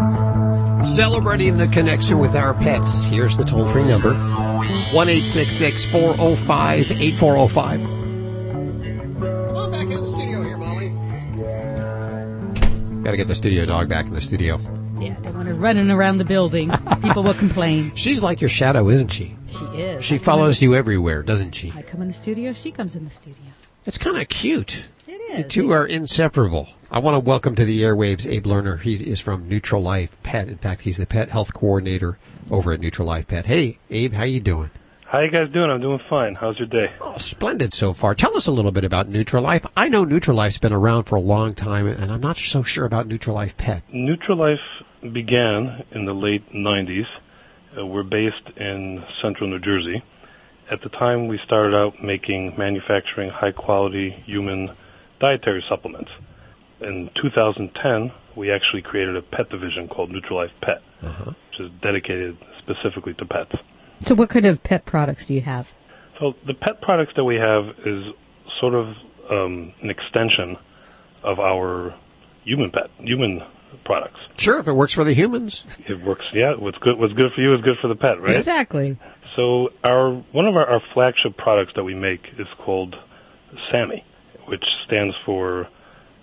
Celebrating the connection with our pets. Here's the toll free number 1 405 8405. Back in the studio here, Molly. Gotta get the studio dog back in the studio. Yeah, don't want her running around the building. People will complain. [LAUGHS] She's like your shadow, isn't she? She is. She follows you everywhere, doesn't she? I come in the studio, she comes in the studio. It's kind of cute. It is. You two are inseparable. I want to welcome to the airwaves Abe Lerner. He is from Nutralife Pet. In fact, he's the pet health coordinator over at Nutralife Pet. Hey, Abe, how you doing? How you guys doing? I'm doing fine. How's your day? Oh, splendid so far. Tell us a little bit about Nutralife. I know Nutralife's been around for a long time, and I'm not so sure about Nutralife Pet. Nutralife began in the late 90s. Uh, we're based in central New Jersey. At the time, we started out making manufacturing high quality human dietary supplements. In 2010, we actually created a pet division called Nutralife Pet, uh-huh. which is dedicated specifically to pets. So, what kind of pet products do you have? So, the pet products that we have is sort of um, an extension of our human pet, human products. Sure, if it works for the humans. It works, yeah. What's good, what's good for you is good for the pet, right? Exactly. So our one of our, our flagship products that we make is called SAM-e, which stands for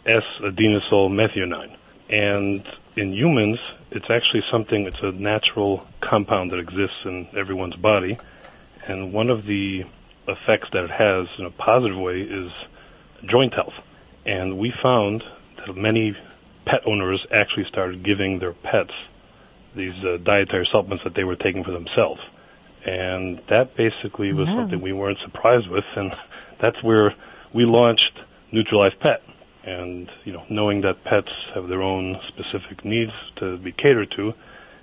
S-adenosine methionine. And in humans, it's actually something, it's a natural compound that exists in everyone's body. And one of the effects that it has in a positive way is joint health. And we found that many pet owners actually started giving their pets these uh, dietary supplements that they were taking for themselves. And that basically was Wow. something we weren't surprised with, and [LAUGHS] that's where we launched Nutralife Pet. And you know, knowing that pets have their own specific needs to be catered to,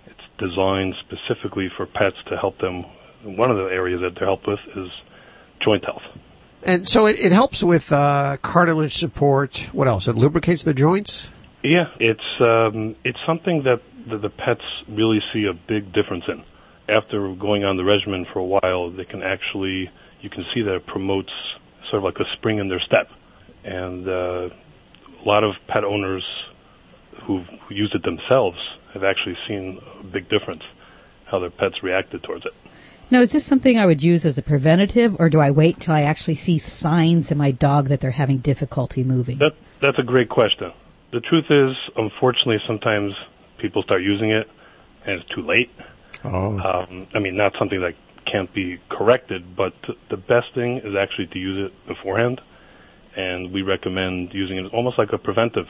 it's designed specifically for pets to help them. One of the areas that they're helped with is joint health. And so it, it helps with uh, cartilage support. What else? It lubricates the joints? Yeah, it's um, it's something that the, the pets really see a big difference in. after going on the regimen for a while, they can actually, you can see that it promotes sort of like a spring in their step. And uh, a lot of pet owners who've used it themselves have actually seen a big difference how their pets reacted towards it. Now, is this something I would use as a preventative, or do I wait till I actually see signs in my dog that they're having difficulty moving? That that's a great question. The truth is, unfortunately, sometimes people start using it and it's too late. Oh. Um, I mean, not something that can't be corrected, but the best thing is actually to use it beforehand. And we recommend using it almost like a preventive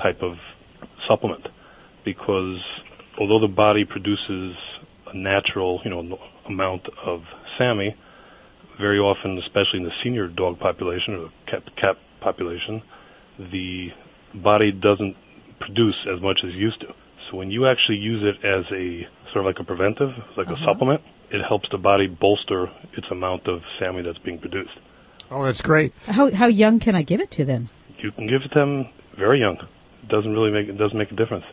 type of supplement because although the body produces a natural, you know, amount of SAMe, very often, especially in the senior dog population or the cat, cat population, the body doesn't produce as much as it used to. So when you actually use it as a sort of like a preventive, like Uh-huh. a supplement, it helps the body bolster its amount of SAMe that's being produced. Oh, that's great. How how young can I give it to them? You can give it to them very young. It doesn't really make it doesn't make a difference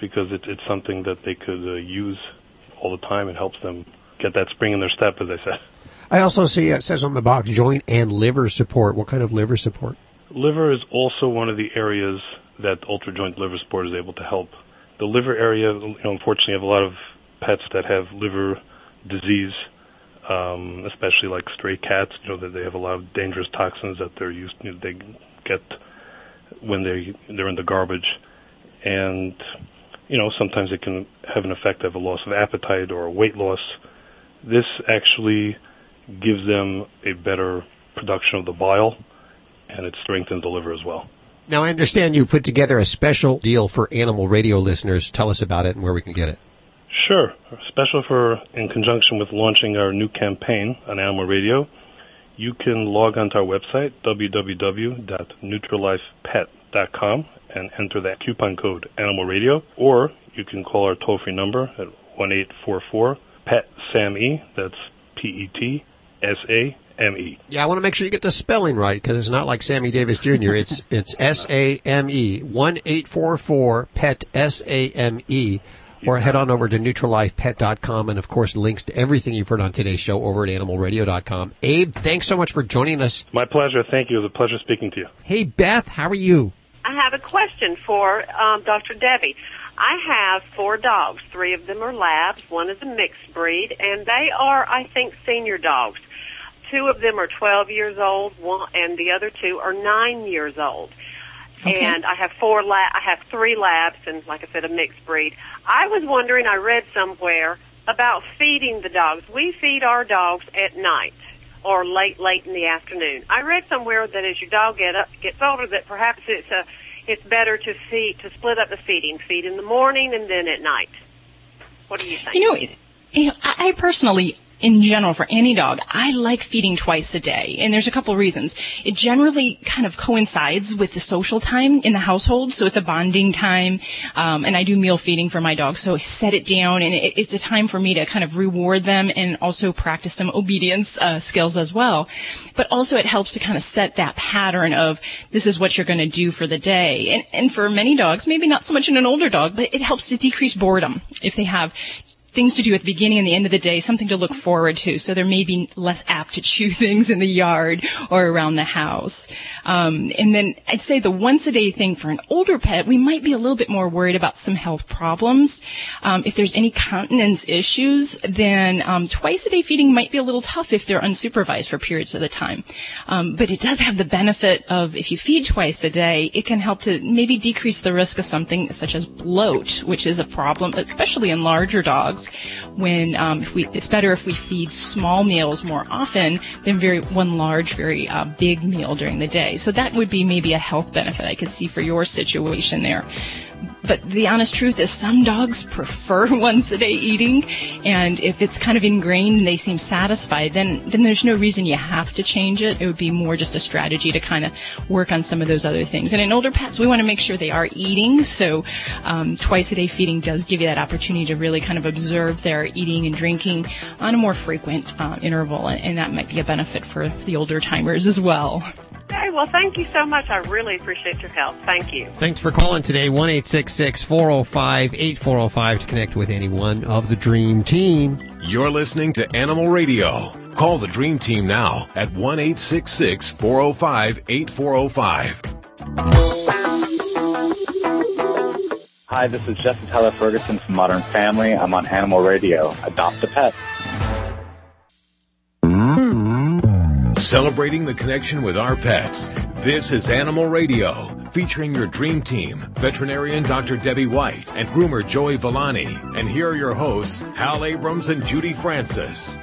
because it's it's something that they could uh, use all the time. It helps them get that spring in their step, as I said. I also see it says on the box joint and liver support. What kind of liver support? Liver is also one of the areas that ultra joint liver support is able to help. The liver area, you know, unfortunately, I have a lot of pets that have liver disease, um, especially like stray cats. You know that they have a lot of dangerous toxins that they're used. You know, they get when they they're in the garbage, and you know sometimes it can have an effect of a loss of appetite or a weight loss. This actually gives them a better production of the bile, and it strengthens the liver as well. Now, I understand you put together a special deal for animal radio listeners. Tell us about it and where we can get it. Sure. Special for, in conjunction with launching our new campaign on Animal Radio, you can log onto our website, www.nutralifepet.com, and enter that coupon code Animal Radio, or you can call our toll free number at 1 844 PET SAME, that's P E T S A M E. Yeah, I want to make sure you get the spelling right because it's not like Sammy Davis Jr. It's it's S A M E one eight four four pet S A M E. Or head on over to nutralifepet.com and of course links to everything you've heard on today's show over at animalradio.com. Abe, thanks so much for joining us. My pleasure. Thank you. It was a pleasure speaking to you. Hey Beth, how are you? I have a question for um, Dr. Debbie. I have four dogs. Three of them are labs. One is a mixed breed, and they are, I think, senior dogs. Two of them are 12 years old, one, and the other two are nine years old. Okay. And I have four la- I have three labs, and like I said, a mixed breed. I was wondering. I read somewhere about feeding the dogs. We feed our dogs at night or late, late in the afternoon. I read somewhere that as your dog get up, gets older, that perhaps it's a, it's better to feed, to split up the feeding, feed in the morning and then at night. What do you think? You know, you know, I I personally, in general, for any dog, I like feeding twice a day, and there's a couple reasons. It generally kind of coincides with the social time in the household, so it's a bonding time. Um, and I do meal feeding for my dog, so I set it down, and it, it's a time for me to kind of reward them and also practice some obedience uh, skills as well. But also, it helps to kind of set that pattern of this is what you're going to do for the day. And, and for many dogs, maybe not so much in an older dog, but it helps to decrease boredom if they have things to do at the beginning and the end of the day, something to look forward to. So they're maybe less apt to chew [LAUGHS] things in the yard or around the house. Um, and then I'd say the once a day thing for an older pet, we might be a little bit more worried about some health problems. Um, if there's any continence issues, then um, twice a day feeding might be a little tough if they're unsupervised for periods of the time. Um, but it does have the benefit of if you feed twice a day, it can help to maybe decrease the risk of something such as bloat, which is a problem, especially in larger dogs when um, if we, it's better if we feed small meals more often than very one large, very uh, big meal during the day. So that would be maybe a health benefit I could see for your situation there. But the honest truth is some dogs prefer [LAUGHS] once a day eating. And if it's kind of ingrained and they seem satisfied, then, then there's no reason you have to change it. It would be more just a strategy to kind of work on some of those other things. And in older pets, we want to make sure they are eating. So, um, twice a day feeding does give you that opportunity to really kind of observe their eating and drinking on a more frequent uh, interval. And, and that might be a benefit for the older timers as well. Okay, well, thank you so much. I really appreciate your help. Thank you. Thanks for calling today. 1 405 8405 to connect with any one of the Dream Team. You're listening to Animal Radio. Call the Dream Team now at 1 866 405 8405. Hi, this is Jesse Tyler Ferguson from Modern Family. I'm on Animal Radio. Adopt a pet. Celebrating the connection with our pets. This is Animal Radio, featuring your dream team, veterinarian Dr. Debbie White and groomer Joey Villani. And here are your hosts, Hal Abrams and Judy Francis.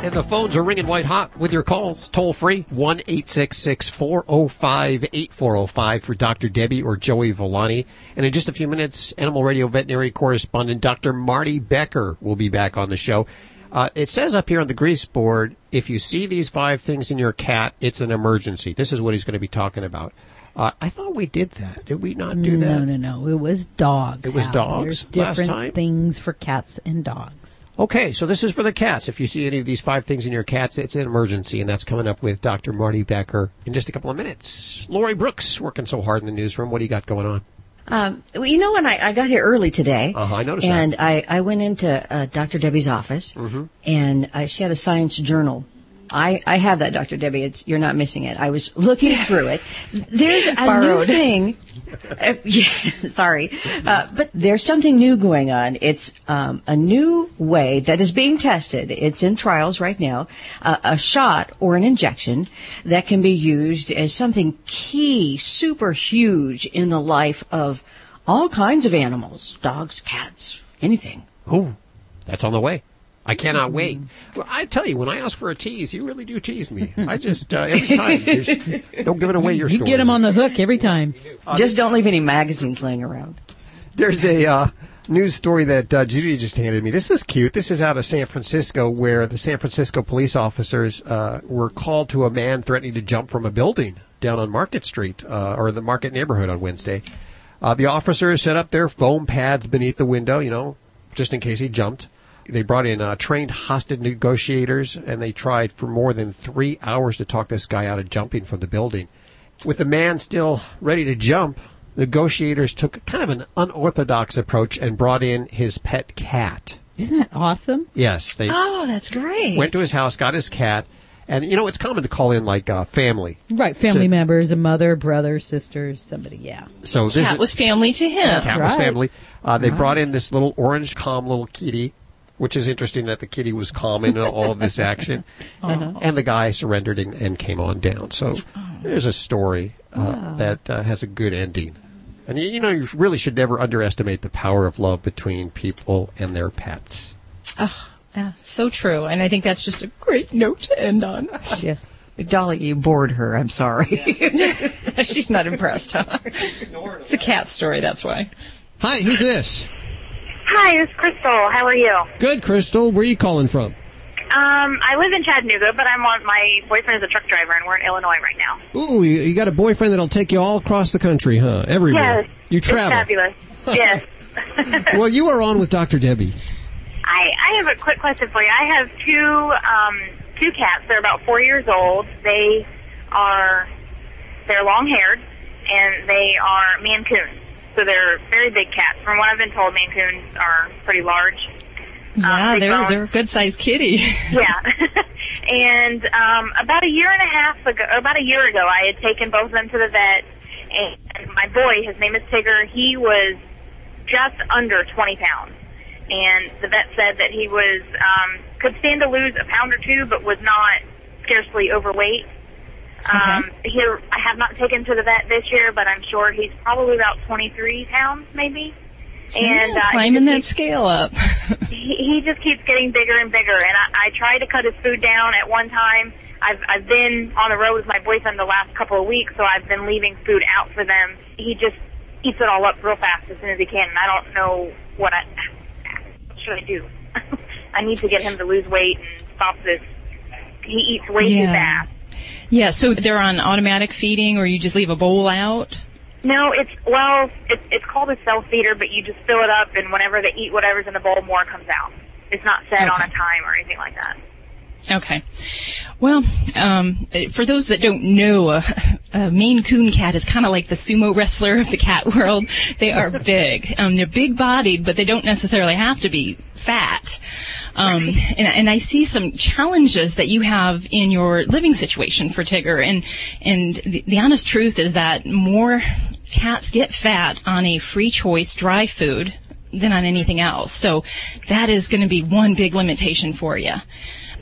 And the phones are ringing white hot with your calls. Toll free, 1 405 8405 for Dr. Debbie or Joey Villani. And in just a few minutes, Animal Radio veterinary correspondent Dr. Marty Becker will be back on the show. Uh, it says up here on the grease board, if you see these five things in your cat, it's an emergency. This is what he's going to be talking about. Uh, I thought we did that. Did we not do that? No, no, no. It was dogs. It was Hal. dogs There's last different time? things for cats and dogs. Okay, so this is for the cats. If you see any of these five things in your cats, it's an emergency, and that's coming up with Dr. Marty Becker in just a couple of minutes. Lori Brooks working so hard in the newsroom. What do you got going on? Um, well, you know, when I, I got here early today, Uh-huh, I noticed and that. I, I went into uh, Dr. Debbie's office, Mhm. and uh, she had a science journal. I, I have that, Dr. Debbie. It's, you're not missing it. I was looking through it. There's a new thing. Uh, yeah, [LAUGHS] sorry, uh, but there's something new going on. It's um, a new way that is being tested. It's in trials right now. Uh, a shot or an injection that can be used as something key, super huge in the life of all kinds of animals, dogs, cats, anything. Oh, that's on the way. I cannot wait. Well, I tell you, when I ask for a tease, you really do tease me. I just uh, every time there's no giving away your You stories. get them on the hook every time. Just don't leave any magazines laying around. There's a uh, news story that uh, Judy just handed me. This is cute. This is out of San Francisco, where the San Francisco police officers uh, were called to a man threatening to jump from a building down on Market Street uh, or the Market neighborhood on Wednesday. Uh, the officers set up their foam pads beneath the window, you know, just in case he jumped. They brought in uh, trained hostage negotiators, and they tried for more than three hours to talk this guy out of jumping from the building. With the man still ready to jump, negotiators took kind of an unorthodox approach and brought in his pet cat. Isn't that awesome? Yes, they Oh, that's great. went to his house, got his cat, and you know it's common to call in like uh, family. Right, family To- members, a mother, brother, sister, somebody. Yeah. So this Cat is, was family to him. cat was family. Uh, they brought in this little orange, calm little kitty, which is interesting that the kitty was calm in all of this action, [LAUGHS] Uh-huh. and the guy surrendered and, and came on down. So there's a story uh, that uh, has a good ending. And you, you know, you really should never underestimate the power of love between people and their pets. Oh, yeah, so true. And I think that's just a great note to end on. [LAUGHS] Yes. Dolly, you bored her. I'm sorry. [LAUGHS] She's not impressed, huh? It's a cat story, that's why. Hi, who's this? Hi, it's Crystal. How are you? Good, Crystal. Where are you calling from? Um, I live in Chattanooga, but I'm on. My boyfriend is a truck driver, and we're in Illinois right now. Ooh, you, you got a boyfriend that'll take you all across the country, huh? Everywhere. Yes, You It's travel. fabulous. yes. [LAUGHS] [LAUGHS] well, you are on with Dr. Debbie. I I have a quick question for you. I have two um two cats. They're about four years old. They are they're long haired, and they are Maine Coons. So they're very big cats. From what I've been told, Maine Coons are pretty large. Yeah, big they're they're a good sized kitty. [LAUGHS] yeah. [LAUGHS] and um, about a year and a half ago, about a year ago, I had taken both of them to the vet, and my boy, his name is Tigger, he was just under 20 pounds. And the vet said that he was um, could stand to lose a pound or two, but was not scarcely overweight. Um, here, I have not taken to the vet this year, but I'm sure he's probably about 23 pounds, maybe. And Yeah, uh, climbing he that just scale up. [LAUGHS] he, he just keeps getting bigger and bigger. And I, I tried to cut his food down at one time. I've I've been on the road with my boyfriend the last couple of weeks, so I've been leaving food out for them. He just eats it all up real fast as soon as he can, and I don't know what I what should I do. [LAUGHS] I need to get him to lose weight and stop this. He eats way too fast. Yeah, so they're on automatic feeding, or you just leave a bowl out. No, it's well, it's it's called a self feeder, but you just fill it up, and whenever they eat whatever's in the bowl, more comes out. It's not set on a time or anything like that. Okay. Well, um, for those that don't know, uh, a Maine Coon cat is kind of like the sumo wrestler of the cat world. They are [LAUGHS] big. Um, they're big bodied, but they don't necessarily have to be fat. Um, and, and I see some challenges that you have in your living situation for Tigger. And, and the, the honest truth is that more cats get fat on a free choice dry food than on anything else. So that is going to be one big limitation for you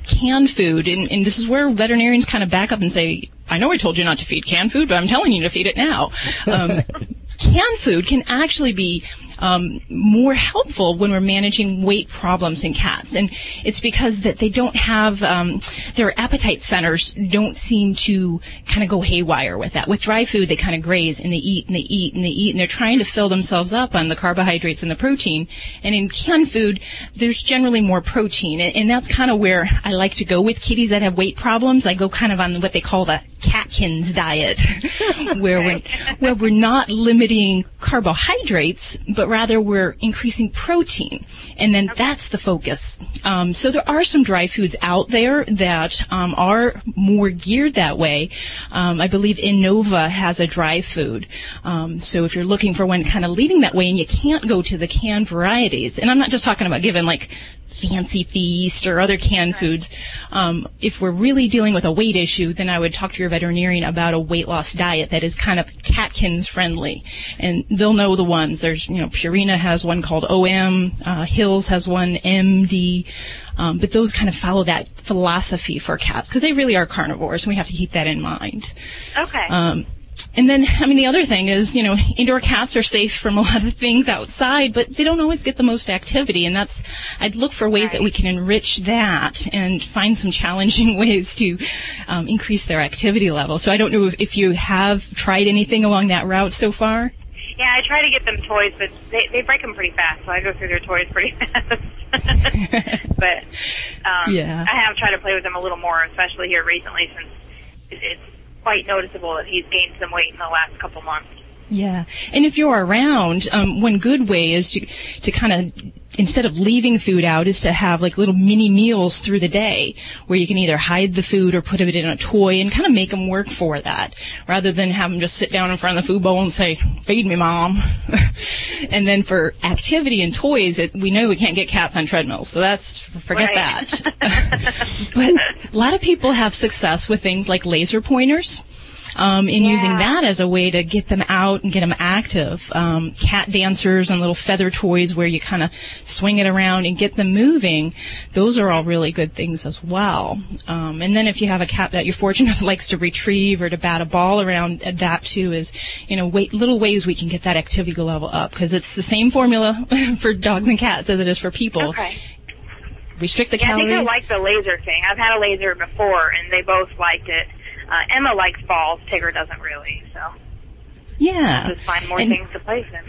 canned food, and, and, this is where veterinarians kind of back up and say, I know I told you not to feed canned food, but I'm telling you to feed it now. Um, [LAUGHS] canned food can actually be um, more helpful when we're managing weight problems in cats. And it's because that they don't have um, their appetite centers don't seem to kind of go haywire with that. With dry food, they kind of graze and they eat and they eat and they eat and they're trying to fill themselves up on the carbohydrates and the protein. And in canned food, there's generally more protein, and, and that's kind of where I like to go with kitties that have weight problems. I go kind of on what they call the Catkins diet, [LAUGHS] where we're [LAUGHS] where we're not limiting carbohydrates, but rather we're increasing protein, and then that's the focus. Um, so there are some dry foods out there that um, are more geared that way. Um, I believe Innova has a dry food. Um, so if you're looking for one kind of leading that way, and you can't go to the canned varieties, and I'm not just talking about giving like fancy feast or other canned foods. Um, if we're really dealing with a weight issue, then I would talk to your veterinarian about a weight loss diet that is kind of Catkins friendly, and they'll know the ones. There's you know Purina has one called OM, uh, Hills has one MD. Um, but those kind of follow that philosophy for cats because they really are carnivores, and we have to keep that in mind. Okay. Um, and then, I mean, the other thing is, you know, indoor cats are safe from a lot of things outside, but they don't always get the most activity. And that's, I'd look for ways that we can enrich that and find some challenging [LAUGHS] ways to um, increase their activity level. So I don't know if, if you have tried anything along that route so far. Yeah, I try to get them toys, but they they break them pretty fast, so I go through their toys pretty [LAUGHS] fast. [LAUGHS] but um, Yeah. I have tried to play with them a little more, especially here recently, since it's quite noticeable that he's gained some weight in the last couple months. Yeah, and if you're around, um, one good way is to to kind of instead of leaving food out is to have like little mini meals through the day where you can either hide the food or put it in a toy and kind of make them work for that rather than have them just sit down in front of the food bowl and say feed me mom. [LAUGHS] And then for activity and toys it, we know we can't get cats on treadmills so that's forget that. [LAUGHS] [LAUGHS] But a lot of people have success with things like laser pointers um, in using that as a way to get them out and get them active. Um, cat dancers and little feather toys where you kind of swing it around and get them moving. Those are all really good things as well. Um, and then if you have a cat that you're fortunate [LAUGHS] likes to retrieve or to bat a ball around, uh, that too is, you know, wait, little ways we can get that activity level up because it's the same formula [LAUGHS] for dogs and cats as it is for people. Okay. Restrict the yeah, I think I like the laser thing. I've had a laser before, and they both liked it. Uh, Emma likes balls. Tigger doesn't really, so yeah. just find more And- things to place him.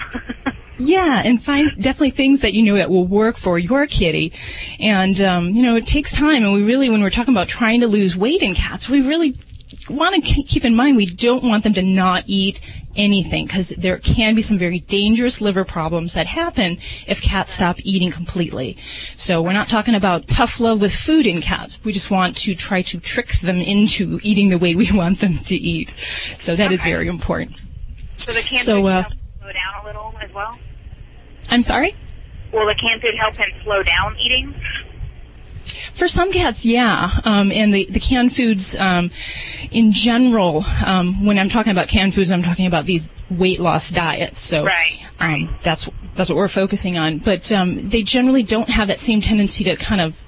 [LAUGHS] Yeah, and find definitely things that you know that will work for your kitty. And um, you know, it takes time, and we really, when we're talking about trying to lose weight in cats, we really want to keep in mind we don't want them to not eat anything because there can be some very dangerous liver problems that happen if cats stop eating completely. So we're not talking about tough love with food in cats. We just want to try to trick them into eating the way we [LAUGHS] want them to eat. So that is Okay. very important. so the can So, uh, help slow down a little as well. I'm sorry? Will the can food help him slow down eating? For some cats, yeah. Um, and the, the canned foods, um, in general, um, when I'm talking about canned foods, I'm talking about these weight loss diets. So Right, Um, that's that's what we're focusing on. But um, they generally don't have that same tendency to kind of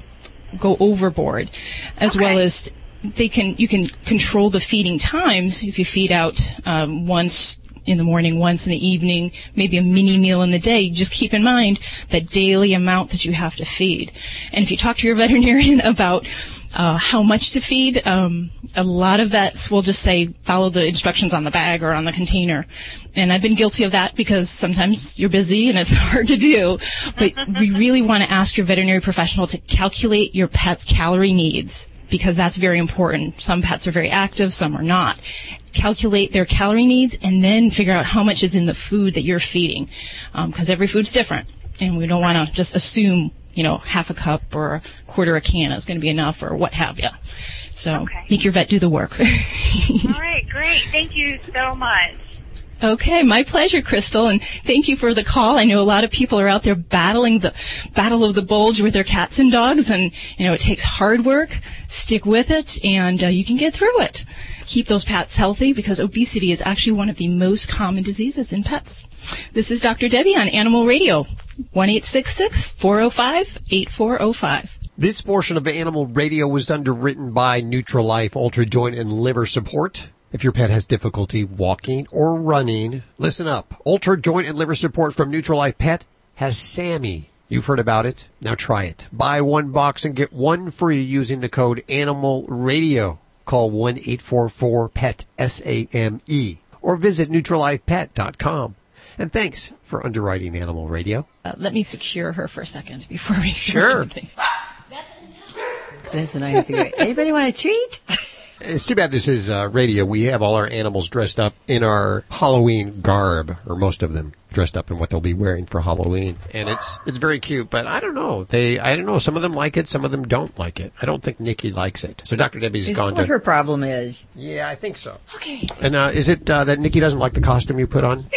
go overboard, as well as they can you can control the feeding times if you feed out um, once in the morning, once in the evening, maybe a mini meal in the day. Just keep in mind that daily amount that you have to feed. And if you talk to your [LAUGHS] veterinarian about uh, how much to feed, um, a lot of that will just say follow the instructions on the bag or on the container. And I've been guilty of that because sometimes you're busy and it's [LAUGHS] hard to do. But we [LAUGHS] really want to ask your veterinary professional to calculate your pet's calorie needs because that's very important. Some pets are very active, some are not. Calculate their calorie needs and then figure out how much is in the food that you're feeding um, because every food's different and we don't want to just assume you know, half a cup or a quarter a can is going to be enough or what have you. So make your vet do the work. [LAUGHS] All right, great. Thank you so much. Okay, my pleasure, Crystal, and thank you for the call. I know a lot of people are out there battling the battle of the bulge with their cats and dogs, and you know it takes hard work. Stick with it, and uh, you can get through it. Keep those pets healthy because obesity is actually one of the most common diseases in pets. This is Dr. Debbie on Animal Radio, one eight six six four zero five eight four zero five. This portion of Animal Radio was underwritten by Nutralife Ultra Joint and Liver Support. If your pet has difficulty walking or running, listen up. Ultra Joint and Liver Support from Nutralife Pet has SAM-e. You've heard about it. Now try it. Buy one box and get one free using the code Animal Radio. Call 1-844-PET S-A-M-E or visit NutralifePet.com. And thanks for underwriting Animal Radio. Uh, let me secure her for a second before we Sure. That's a nice thing. Anybody want a treat? [LAUGHS] It's too bad this is uh, radio. We have all our animals dressed up in our Halloween garb, or most of them dressed up in what they'll be wearing for Halloween, and it's it's very cute. But I don't know. They I don't know. Some of them like it. Some of them don't like it. I don't think Nikki likes it. So Dr. Debbie's Is gone what to. her problem is. Yeah, I think so. Okay. And uh, is it uh, that Nikki doesn't like the costume you put on? [LAUGHS]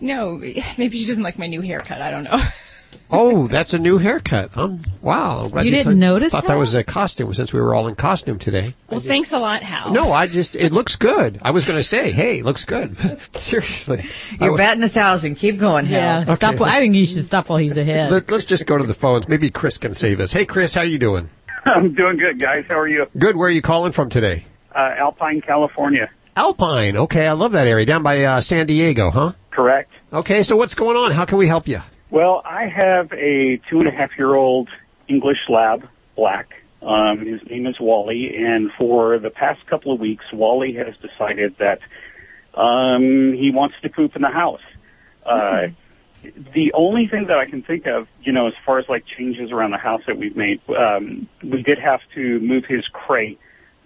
No, maybe she doesn't like my new haircut. I don't know. [LAUGHS] oh, that's a new haircut. Um, wow. I'm glad You didn't thought- notice Thought that was a costume since we were all in costume today. Well, thanks a lot, Hal. No, I just it looks good. I was going to say, hey, it looks good. [LAUGHS] Seriously, You're w- batting a thousand. Keep going, Hal. Yeah, Hal. stop. I think you should stop while he's ahead. Let, us just go to the phones. Maybe Chris can save us. Hey, Chris, how you doing? I'm doing good, guys. How are you? Good. Where are you calling from today? Uh, Alpine, California. Alpine. Okay, I love that area down by uh, San Diego, huh? Correct. Okay, so what's going on? How can we help you? Well, I have a two and a half year old English lab, black. Um, his name is Wally, and for the past couple of weeks, Wally has decided that um, he wants to poop in the house. Uh, the only thing that I can think of, you know, as far as like changes around the house that we've made, um, we did have to move his crate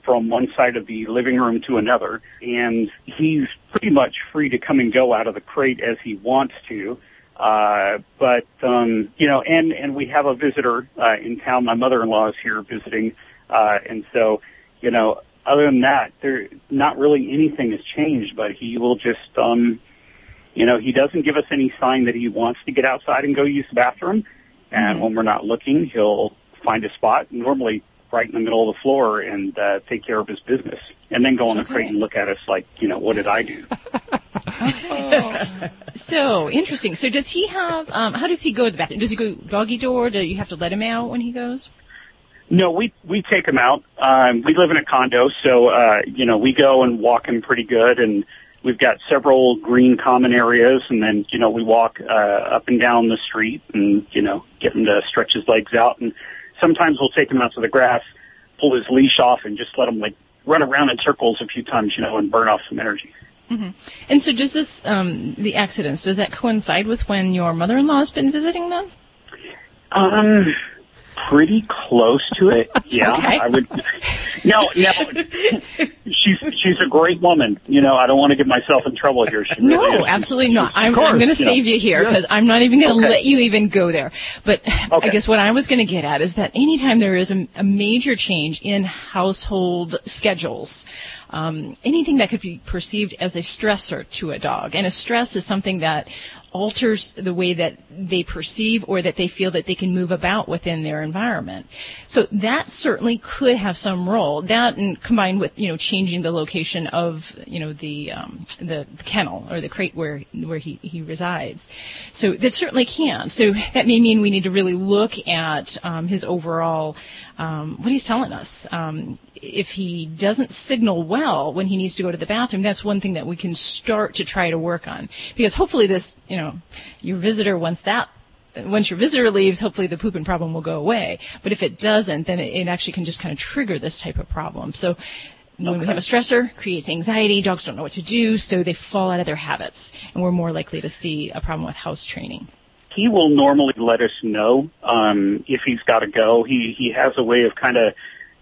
from one side of the living room to another, and he's pretty much free to come and go out of the crate as he wants to. Uh, but um, you know, and and we have a visitor uh, in town. My mother-in-law is here visiting, uh, and so you know, other than that, there not really anything has changed. But he will just, um, you know, he doesn't give us any sign that he wants to get outside and go use the bathroom. And when we're not looking, he'll find a spot, normally right in the middle of the floor, and uh, take care of his business, and then go on the crate and look at us like, you know, what did I do? [LAUGHS] [LAUGHS] So interesting. So does he have? Um, how does he go to the bathroom? Does he go doggy door? Do you have to let him out when he goes? No, we we take him out. Um, we live in a condo, so uh, you know we go and walk him pretty good, and we've got several green common areas, and then you know we walk uh, up and down the street, and you know get him to stretch his legs out, and sometimes we'll take him out to the grass, pull his leash off, and just let him like run around in circles a few times, you know, and burn off some energy. Hmm And so does this um, the accidents? Does that coincide with when your mother-in-law has been visiting them? Um, pretty close to it. [LAUGHS] yeah, okay. I would. No, no. she's she's a great woman. You know, I don't want to get myself in trouble here. She really No, is. absolutely not. I'm, I'm going to you know. save you here Yes. because I'm not even going to Okay. let you even go there. But I guess what I was going to get at is that anytime there is a, a major change in household schedules, um, anything that could be perceived as a stressor to a dog, and a stress is something that alters the way that they perceive or that they feel that they can move about within their environment. So that certainly could have some role. That and combined with, you know, changing the location of, you know, the, um, the, kennel or the crate where, where he, he resides. So that certainly can. So that may mean we need to really look at, um, his overall, um, what he's telling us. Um, if he doesn't signal well when he needs to go to the bathroom, that's one thing that we can start to try to work on. Because hopefully this, you know, your visitor, once that, once your visitor leaves, hopefully the pooping problem will go away. But if it doesn't, then it, it actually can just kind of trigger this type of problem. So when we have a stressor, creates anxiety, dogs don't know what to do, so they fall out of their habits. And we're more likely to see a problem with house training. he will normally let us know um, if he's got to go. He he has a way of kind of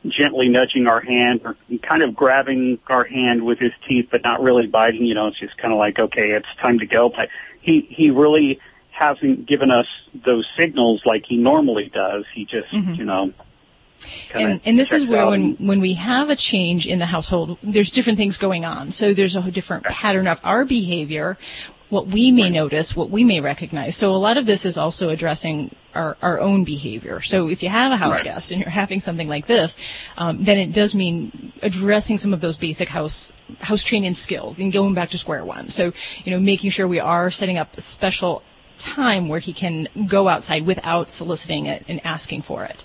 gently nudging our hand or kind of grabbing our hand with his teeth, but not really biting. You know, it's just kind of like, okay, it's time to go. But he he really hasn't given us those signals like he normally does. He just, mm-hmm. you know, and, and this is where when, when we have a change in the household, there's different things going on. So there's a different pattern of our behavior, what we may notice, what we may recognize. So a lot of this is also addressing our, our own behavior. So if you have a house Right. guest and you're having something like this, um, then it does mean addressing some of those basic house house training skills and going back to square one. So you know, making sure we are setting up a special time where he can go outside without soliciting it and asking for it.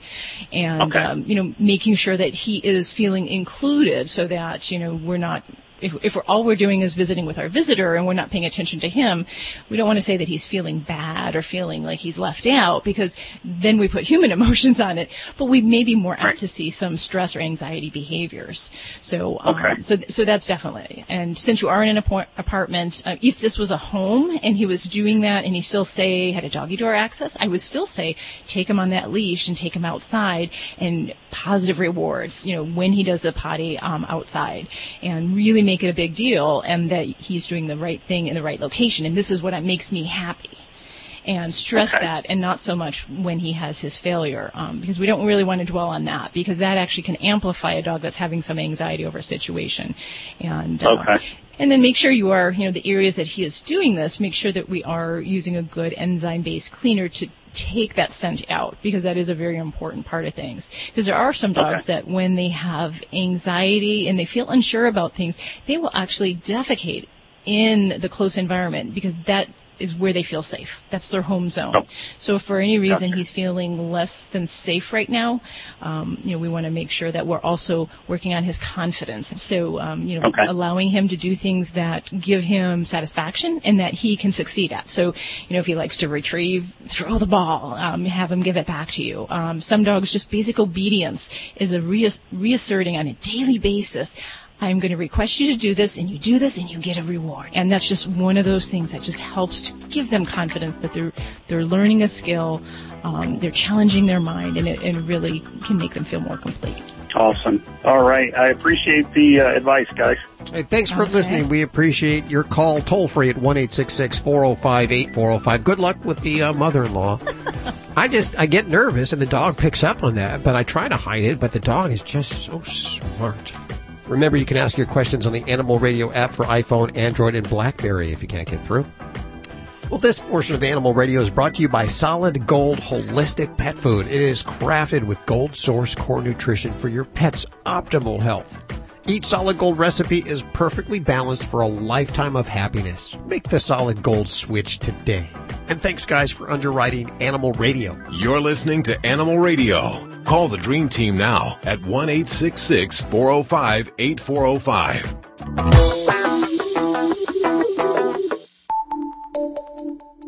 And, um, you know, making sure that he is feeling included so that, you know, we're not, if, if we're, all we're doing is visiting with our visitor and we're not paying attention to him, we don't want to say that he's feeling bad or feeling like he's left out because then we put human [LAUGHS] emotions on it. But we may be more apt to see some stress or anxiety behaviors. So, um, Okay. so, so that's definitely. And since you are in an apart- apartment, uh, if this was a home and he was doing that and he still say had a doggy door access, I would still say take him on that leash and take him outside and positive rewards, you know, when he does the potty um, outside and really make it a big deal and that he's doing the right thing in the right location. And this is what makes me happy and stress Okay. that and not so much when he has his failure um, because we don't really want to dwell on that because that actually can amplify a dog that's having some anxiety over a situation and uh, Okay. and then make sure you are you know the areas that he is doing this make sure that we are using a good enzyme based cleaner to take that scent out because that is a very important part of things because there are some dogs Okay. that when they have anxiety and they feel unsure about things they will actually defecate in the close environment because that is where they feel safe. That's their home zone. So if for any reason he's feeling less than safe right now, um, you know, we want to make sure that we're also working on his confidence. So, um, you know, Okay. allowing him to do things that give him satisfaction and that he can succeed at. So, you know, if he likes to retrieve, throw the ball, um, have him give it back to you. Um, some dogs, just basic obedience is a reass- reasserting on a daily basis. I'm going to request you to do this, and you do this, and you get a reward. And that's just one of those things that just helps to give them confidence that they're they're learning a skill, um, they're challenging their mind, and it, and it really can make them feel more complete. Awesome. All right. I appreciate the uh, advice, guys. Hey, thanks for listening. We appreciate your call toll free at 1 405 8405. Good luck with the uh, mother in law. [LAUGHS] I just, I get nervous and the dog picks up on that, but I try to hide it, but the dog is just so smart. Remember, you can ask your questions on the Animal Radio app for iPhone, Android, and Blackberry if you can't get through. Well, this portion of Animal Radio is brought to you by Solid Gold Holistic Pet Food. It is crafted with gold source core nutrition for your pet's optimal health. Each Solid Gold recipe is perfectly balanced for a lifetime of happiness. Make the Solid Gold switch today. And thanks, guys, for underwriting Animal Radio. You're listening to Animal Radio. Call the Dream Team now at 1 405 8405.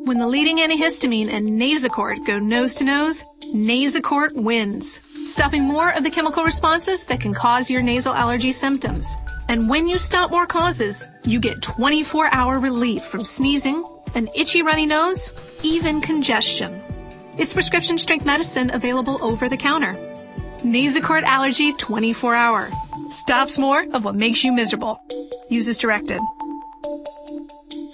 When the leading antihistamine and Nasacort go nose to nose, Nasacort wins, stopping more of the chemical responses that can cause your nasal allergy symptoms. And when you stop more causes, you get 24 hour relief from sneezing, an itchy runny nose, even congestion. It's prescription strength medicine available over the counter. Nasacort Allergy 24 Hour. Stops more of what makes you miserable. Use as directed.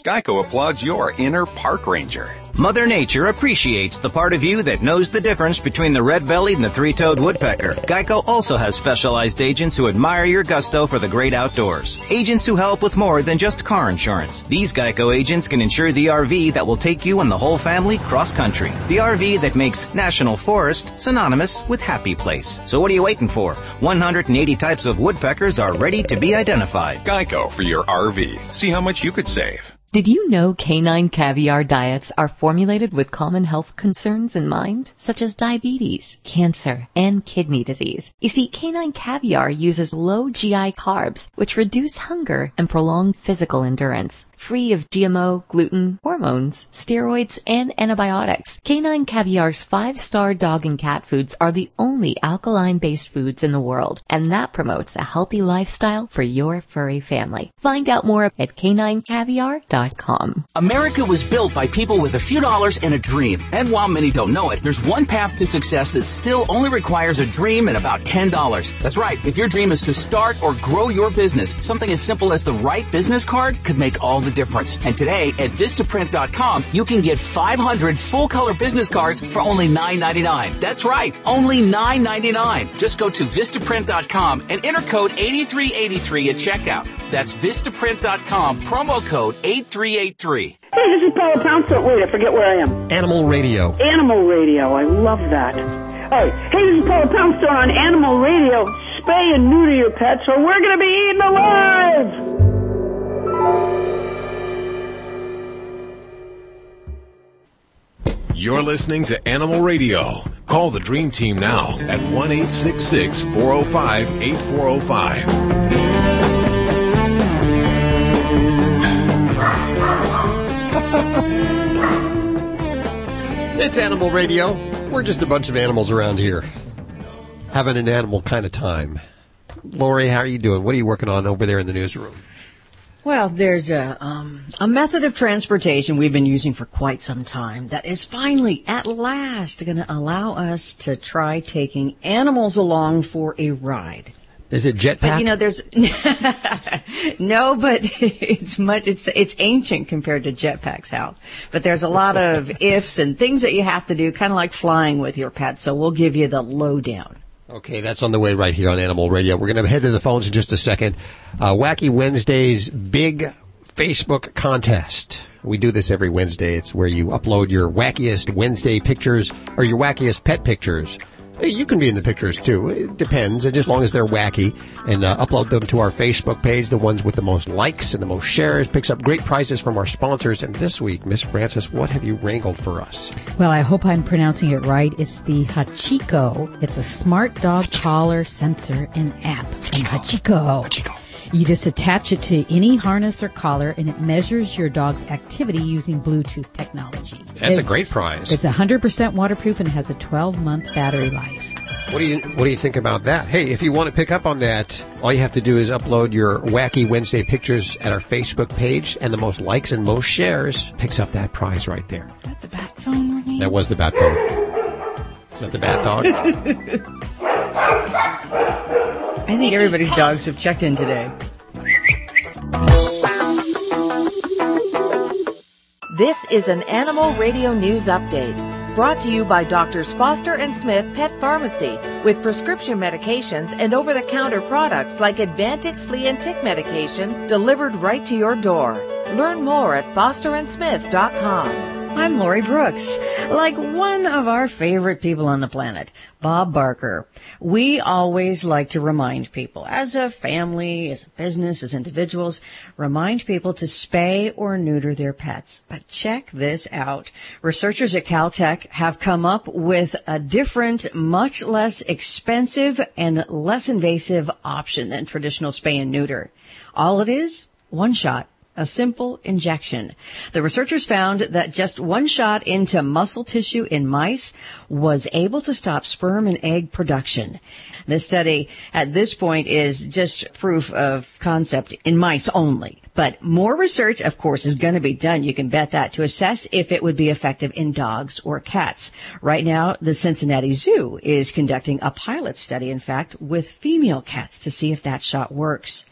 Geico applauds your inner park ranger. Mother Nature appreciates the part of you that knows the difference between the red-bellied and the three-toed woodpecker. Geico also has specialized agents who admire your gusto for the great outdoors. Agents who help with more than just car insurance. These Geico agents can insure the RV that will take you and the whole family cross-country. The RV that makes National Forest synonymous with happy place. So what are you waiting for? 180 types of woodpeckers are ready to be identified. Geico for your RV. See how much you could save. Did you know canine caviar diets are formulated with common health concerns in mind, such as diabetes, cancer, and kidney disease? You see, canine caviar uses low GI carbs, which reduce hunger and prolong physical endurance. Free of GMO, gluten, hormones, steroids, and antibiotics, canine caviar's five-star dog and cat foods are the only alkaline-based foods in the world, and that promotes a healthy lifestyle for your furry family. Find out more at caninecaviar.com. America was built by people with a few dollars and a dream. And while many don't know it, there's one path to success that still only requires a dream and about $10. That's right. If your dream is to start or grow your business, something as simple as the right business card could make all the difference. And today at Vistaprint.com, you can get 500 full color business cards for only $9.99. That's right, only $9.99. Just go to Vistaprint.com and enter code 8383 at checkout. That's Vistaprint.com, promo code 8383. Hey, this is Paula Poundstone. Wait, I forget where I am. Animal Radio. Animal Radio. I love that. All right. Hey, this is Paula Poundstone on Animal Radio. Spay and neuter your pets or we're going to be eaten alive! You're listening to Animal Radio. Call the Dream Team now at 1 405 8405. [LAUGHS] It's Animal Radio. We're just a bunch of animals around here. Having an animal kind of time. Lori, how are you doing? What are you working on over there in the newsroom? Well, there's a um, a method of transportation we've been using for quite some time that is finally, at last, going to allow us to try taking animals along for a ride. Is it jetpack? But you know, there's [LAUGHS] no, but [LAUGHS] it's much. It's it's ancient compared to jetpacks, Hal. But there's a lot of [LAUGHS] ifs and things that you have to do, kind of like flying with your pet. So we'll give you the lowdown. Okay, that's on the way right here on Animal Radio. We're going to head to the phones in just a second. Uh, Wacky Wednesday's big Facebook contest. We do this every Wednesday. It's where you upload your wackiest Wednesday pictures or your wackiest pet pictures. You can be in the pictures too. It depends, and as long as they're wacky, and uh, upload them to our Facebook page. The ones with the most likes and the most shares picks up great prizes from our sponsors. And this week, Miss Francis, what have you wrangled for us? Well, I hope I'm pronouncing it right. It's the Hachiko. It's a smart dog collar sensor and app from Hachiko. Hachiko. You just attach it to any harness or collar and it measures your dog's activity using Bluetooth technology. That's It's- a great prize. It's 100% waterproof and has a 12 month battery life. What do you What do you think about that? Hey, if you want to pick up on that, all you have to do is upload your wacky Wednesday pictures at our Facebook page, and the most likes and most shares picks up that prize right there. That the bat phone ringing. That was the bat phone. Is that the bat dog? [LAUGHS] Think everybody's dogs have checked in today. This is an Animal Radio News Update brought to you by Doctors Foster and Smith Pet Pharmacy with prescription medications and over the counter products like Advantix flea and tick medication delivered right to your door. Learn more at fosterandsmith.com. I'm Lori Brooks. Like one of our favorite people on the planet, Bob Barker, we always like to remind people, as a family, as a business, as individuals, remind people to spay or neuter their pets. But check this out. Researchers at Caltech have come up with a different, much less expensive and less invasive option than traditional spay and neuter. All it is, one shot a simple injection. The researchers found that just one shot into muscle tissue in mice was able to stop sperm and egg production. This study at this point is just proof of concept in mice only. But more research, of course, is going to be done. You can bet that to assess if it would be effective in dogs or cats. Right now, the Cincinnati Zoo is conducting a pilot study, in fact, with female cats to see if that shot works.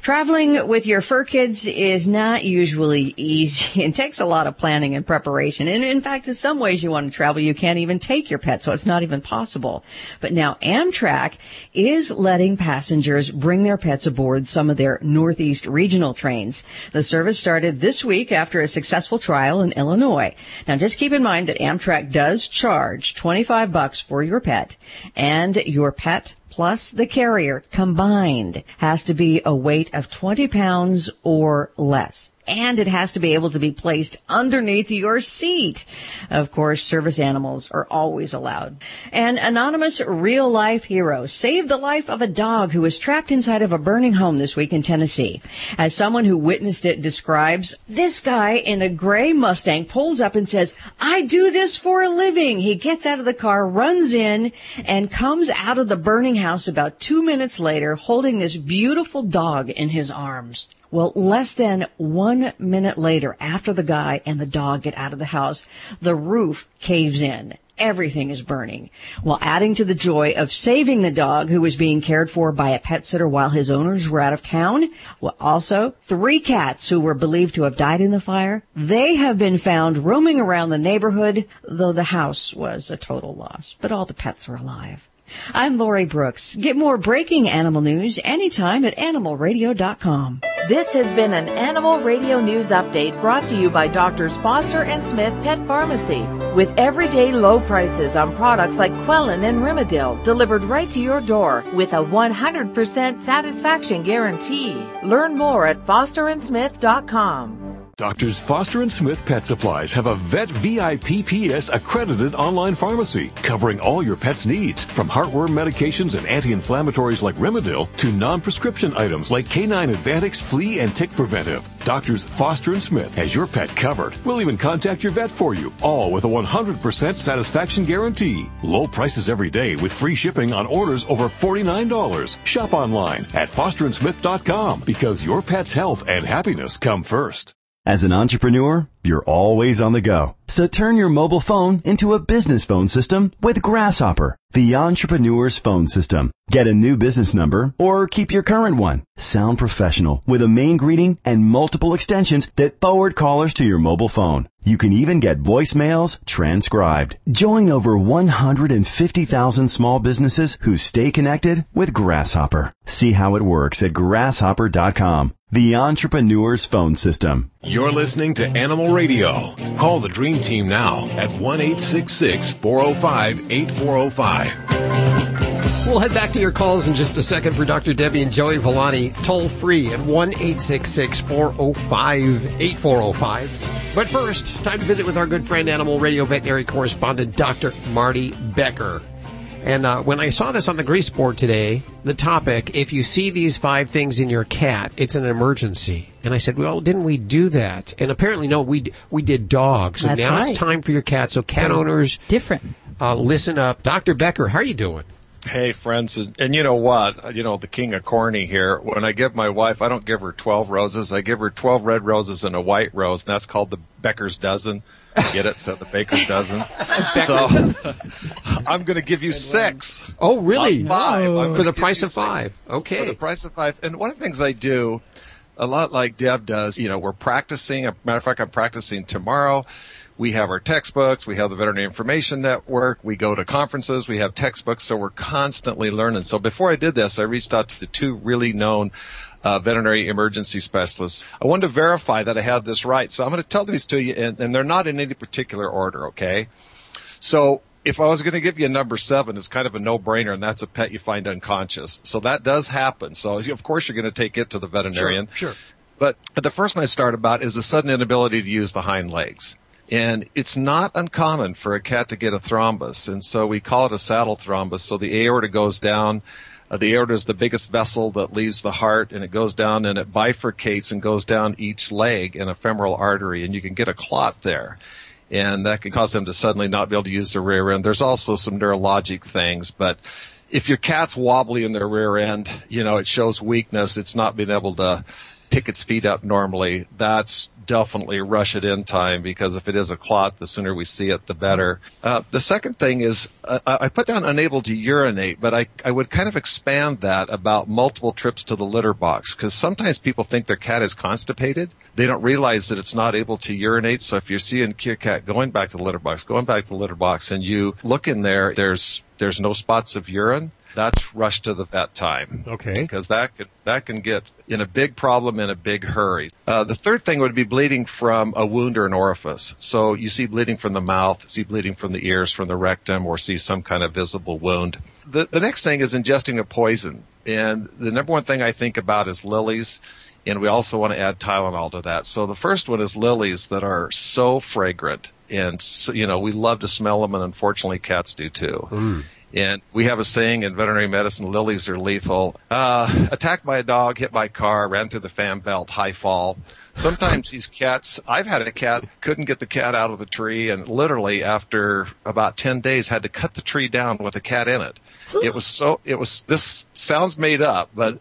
Traveling with your fur kids is not usually easy [LAUGHS] and takes a lot of planning and preparation. And in fact, in some ways you want to travel, you can't even take your pet, so it's not even possible. But now Amtrak is letting passengers bring their pets aboard some of their Northeast regional trains. The service started this week after a successful trial in Illinois. Now just keep in mind that Amtrak does charge 25 bucks for your pet and your pet plus the carrier combined has to be a weight of 20 pounds or less. And it has to be able to be placed underneath your seat. Of course, service animals are always allowed. An anonymous real life hero saved the life of a dog who was trapped inside of a burning home this week in Tennessee. As someone who witnessed it describes, this guy in a gray Mustang pulls up and says, I do this for a living. He gets out of the car, runs in, and comes out of the burning house about two minutes later holding this beautiful dog in his arms. Well, less than one minute later, after the guy and the dog get out of the house, the roof caves in everything is burning, while adding to the joy of saving the dog who was being cared for by a pet sitter while his owners were out of town. Well, also, three cats who were believed to have died in the fire, they have been found roaming around the neighborhood, though the house was a total loss, but all the pets are alive. I'm Lori Brooks. Get more breaking animal news anytime at animalradio.com. This has been an Animal Radio News Update brought to you by Doctors Foster and Smith Pet Pharmacy. With everyday low prices on products like Quellin and Rimadyl delivered right to your door with a 100% satisfaction guarantee. Learn more at fosterandsmith.com. Doctors Foster and Smith Pet Supplies have a Vet VIPPS accredited online pharmacy covering all your pet's needs, from heartworm medications and anti-inflammatories like Rimadyl to non-prescription items like K9 Advantix Flea and Tick Preventive. Doctors Foster and Smith has your pet covered. We'll even contact your vet for you, all with a 100% satisfaction guarantee. Low prices every day with free shipping on orders over $49. Shop online at fosterandsmith.com because your pet's health and happiness come first. As an entrepreneur, you're always on the go. So turn your mobile phone into a business phone system with Grasshopper, the entrepreneur's phone system. Get a new business number or keep your current one. Sound professional with a main greeting and multiple extensions that forward callers to your mobile phone. You can even get voicemails transcribed. Join over 150,000 small businesses who stay connected with Grasshopper. See how it works at grasshopper.com. The entrepreneur's phone system. You're listening to Animal Radio. Call the Dream Team now at 1 405 8405. We'll head back to your calls in just a second for Dr. Debbie and Joey Villani, toll free at 1 405 8405. But first, time to visit with our good friend, Animal Radio veterinary correspondent, Dr. Marty Becker. And uh, when I saw this on the grease board today, the topic, if you see these five things in your cat, it's an emergency. And I said, well, didn't we do that? And apparently, no, we we did dogs. So That's now right. it's time for your cat. So cat owners, different. Uh, listen up, Dr. Becker. How are you doing? Hey, friends, and, and you know what? You know, the king of corny here. When I give my wife, I don't give her 12 roses. I give her 12 red roses and a white rose, and that's called the Becker's dozen. Get it? So the baker's dozen. [LAUGHS] so [LAUGHS] I'm going to give you six. Oh, really? Five. I'm For the price you of six. five. Okay. For the price of five. And one of the things I do, a lot like Deb does, you know, we're practicing. A matter of fact, I'm practicing tomorrow. We have our textbooks. We have the Veterinary Information Network. We go to conferences. We have textbooks. So we're constantly learning. So before I did this, I reached out to the two really known uh, veterinary emergency specialists. I wanted to verify that I had this right. So I'm going to tell these to you, and, and they're not in any particular order, okay? So if I was going to give you a number seven, it's kind of a no-brainer, and that's a pet you find unconscious. So that does happen. So of course you're going to take it to the veterinarian. Sure. But the first one I start about is the sudden inability to use the hind legs. And it's not uncommon for a cat to get a thrombus. And so we call it a saddle thrombus. So the aorta goes down. Uh, the aorta is the biggest vessel that leaves the heart and it goes down and it bifurcates and goes down each leg in a femoral artery and you can get a clot there. And that can cause them to suddenly not be able to use their rear end. There's also some neurologic things, but if your cat's wobbly in their rear end, you know, it shows weakness. It's not being able to pick its feet up normally. That's definitely rush it in time because if it is a clot, the sooner we see it, the better. Uh, the second thing is uh, I put down unable to urinate, but I, I would kind of expand that about multiple trips to the litter box because sometimes people think their cat is constipated. They don't realize that it's not able to urinate. So if you're seeing your cat going back to the litter box, going back to the litter box and you look in there, there's, there's no spots of urine. That's rush to the vet time. Okay. Because that could, that can get in a big problem in a big hurry. Uh, the third thing would be bleeding from a wound or an orifice. So you see bleeding from the mouth, see bleeding from the ears, from the rectum, or see some kind of visible wound. The, the next thing is ingesting a poison. And the number one thing I think about is lilies. And we also want to add Tylenol to that. So the first one is lilies that are so fragrant. And, you know, we love to smell them, and unfortunately cats do too. And we have a saying in veterinary medicine, lilies are lethal. Uh, attacked by a dog, hit by a car, ran through the fan belt, high fall. Sometimes [LAUGHS] these cats, I've had a cat, couldn't get the cat out of the tree and literally after about 10 days had to cut the tree down with a cat in it. It was so, it was, this sounds made up, but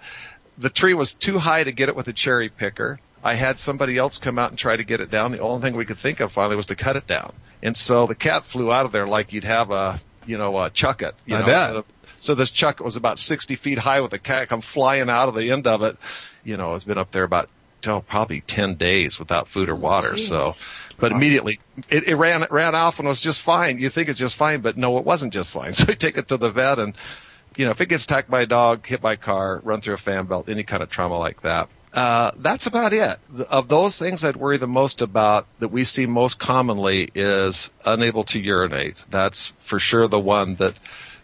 the tree was too high to get it with a cherry picker. I had somebody else come out and try to get it down. The only thing we could think of finally was to cut it down. And so the cat flew out of there like you'd have a, you know, uh, chuck it. You I know, bet. So, so this chuck was about 60 feet high with the cat come flying out of the end of it. You know, it's been up there about, oh, probably 10 days without food or oh, water. So, but immediately it, it ran, it ran off and was just fine. You think it's just fine, but no, it wasn't just fine. [LAUGHS] So we take it to the vet and, you know, if it gets attacked by a dog, hit by a car, run through a fan belt, any kind of trauma like that, uh, that's about it. Of those things I'd worry the most about that we see most commonly is unable to urinate. That's for sure the one that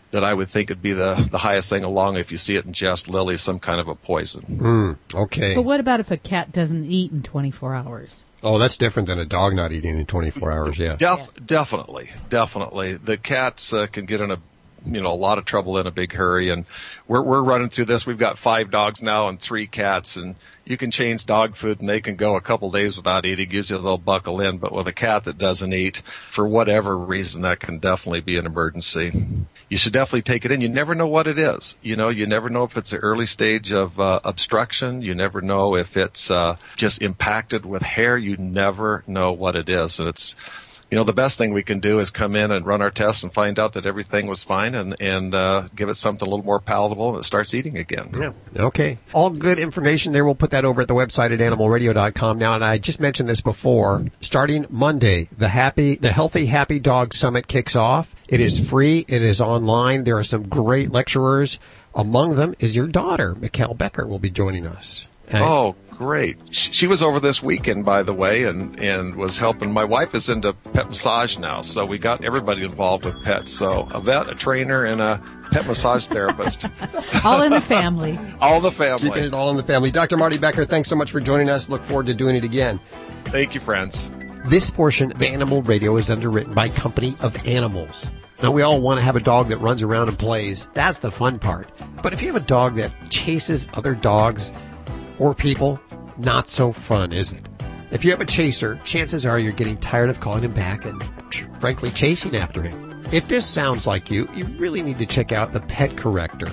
that I would think would be the, the highest thing along if you see it ingest Lily, some kind of a poison. Mm, okay. But what about if a cat doesn't eat in 24 hours? Oh, that's different than a dog not eating in 24 hours. Yeah. Def- Definitely, definitely. The cats uh, can get in a you know a lot of trouble in a big hurry, and we're we're running through this. We've got five dogs now and three cats, and you can change dog food and they can go a couple days without eating. Usually they'll buckle in, but with a cat that doesn't eat for whatever reason, that can definitely be an emergency. You should definitely take it in. You never know what it is. You know, you never know if it's an early stage of uh, obstruction. You never know if it's uh, just impacted with hair. You never know what it is, and it's you know, the best thing we can do is come in and run our tests and find out that everything was fine and, and uh, give it something a little more palatable and it starts eating again. Yeah. Okay. All good information there. We'll put that over at the website at animalradio.com now. And I just mentioned this before. Starting Monday, the happy, the Healthy Happy Dog Summit kicks off. It is free. It is online. There are some great lecturers. Among them is your daughter, Mikkel Becker, will be joining us. And- Oh, great. She, she was over this weekend, by the way, and, and was helping. My wife is into pet massage now, so we got everybody involved with pets. So a vet, a trainer, and a pet massage therapist. [LAUGHS] All in the family. [LAUGHS] all the family. Keeping it all in the family. Dr. Marty Becker, thanks so much for joining us. Look forward to doing it again. Thank you, friends. This portion of Animal Radio is underwritten by Company of Animals. Now, we all want to have a dog that runs around and plays. That's the fun part. But if you have a dog that chases other dogs or people, not so fun, is it? If you have a chaser, chances are you're getting tired of calling him back and, frankly, chasing after him. If this sounds like you, you really need to check out the Pet Corrector.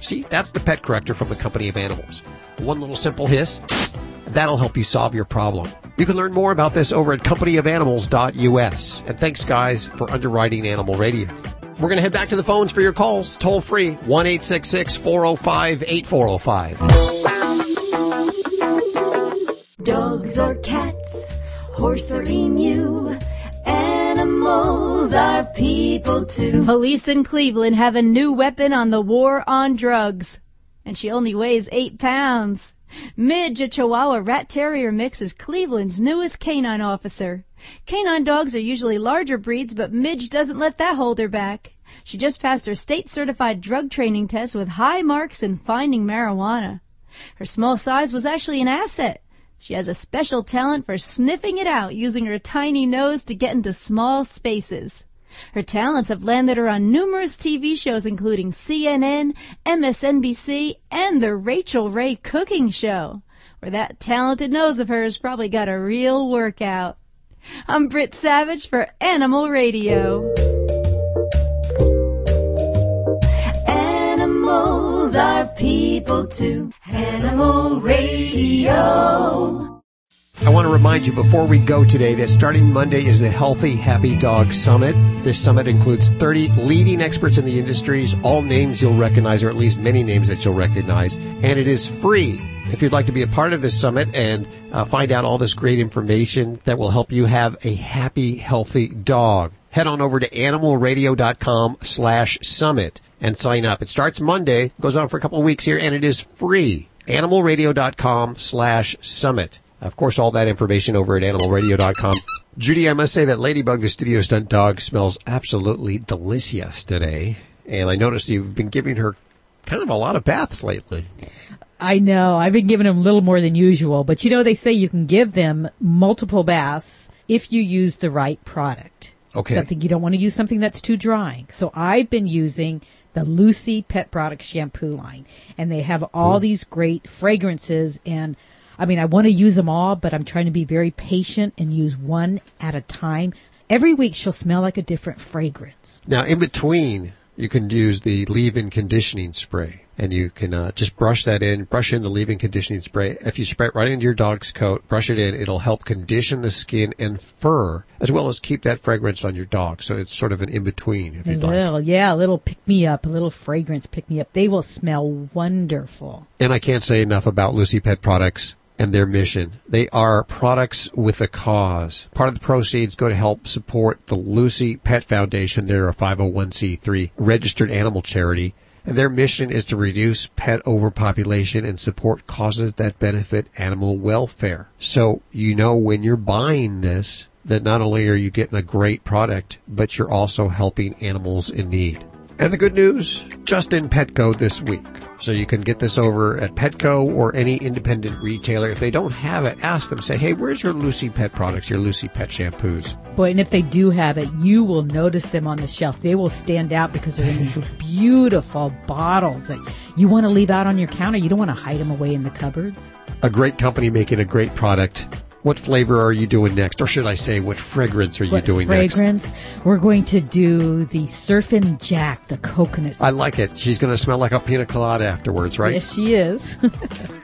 See, that's the Pet Corrector from the Company of Animals. One little simple hiss, that'll help you solve your problem. You can learn more about this over at companyofanimals.us. And thanks, guys, for underwriting Animal Radio. We're going to head back to the phones for your calls, toll free, 1 405 8405. Dogs or cats, horse or emu, animals are people too. Police in Cleveland have a new weapon on the war on drugs. And she only weighs eight pounds. Midge, a Chihuahua Rat Terrier mix, is Cleveland's newest canine officer. Canine dogs are usually larger breeds, but Midge doesn't let that hold her back. She just passed her state certified drug training test with high marks in finding marijuana. Her small size was actually an asset. She has a special talent for sniffing it out using her tiny nose to get into small spaces. Her talents have landed her on numerous TV shows including CNN, MSNBC, and The Rachael Ray Cooking Show, where that talented nose of hers probably got a real workout. I'm Britt Savage for Animal Radio. People too. Animal Radio. I want to remind you before we go today that starting Monday is the Healthy Happy Dog Summit. This summit includes 30 leading experts in the industries, all names you'll recognize, or at least many names that you'll recognize, and it is free. If you'd like to be a part of this summit and uh, find out all this great information that will help you have a happy, healthy dog, head on over to animalradio.com slash summit and sign up. It starts Monday, goes on for a couple of weeks here, and it is free. animalradio.com slash summit. Of course, all that information over at animalradio.com. Judy, I must say that Ladybug, the studio stunt dog, smells absolutely delicious today. And I noticed you've been giving her kind of a lot of baths lately. I know. I've been giving them a little more than usual, but you know, they say you can give them multiple baths if you use the right product. Okay. Something you don't want to use something that's too drying. So I've been using the Lucy Pet Products shampoo line, and they have all these great fragrances. And I mean, I want to use them all, but I'm trying to be very patient and use one at a time. Every week she'll smell like a different fragrance. Now, in between, you can use the leave-in conditioning spray. And you can uh, just brush that in, brush in the leave-in conditioning spray. If you spray it right into your dog's coat, brush it in, it'll help condition the skin and fur, as well as keep that fragrance on your dog. So it's sort of an in-between, if A you'd like. little, yeah, a little pick me up, a little fragrance pick me up. They will smell wonderful. And I can't say enough about Lucy Pet Products and their mission. They are products with a cause. Part of the proceeds go to help support the Lucy Pet Foundation. They're a 501c3 registered animal charity. And their mission is to reduce pet overpopulation and support causes that benefit animal welfare. So you know when you're buying this that not only are you getting a great product, but you're also helping animals in need. And the good news, just in Petco this week. So you can get this over at Petco or any independent retailer. If they don't have it, ask them, say, hey, where's your Lucy Pet products, your Lucy Pet shampoos? Boy, and if they do have it, you will notice them on the shelf. They will stand out because they're in these [LAUGHS] beautiful bottles that you want to leave out on your counter. You don't want to hide them away in the cupboards. A great company making a great product. What flavor are you doing next? Or should I say, what fragrance are you What doing next? fragrance? We're going to do the Surfin' Jack, the coconut. I like it. She's going to smell like a pina colada afterwards, right? Yes, she is. [LAUGHS]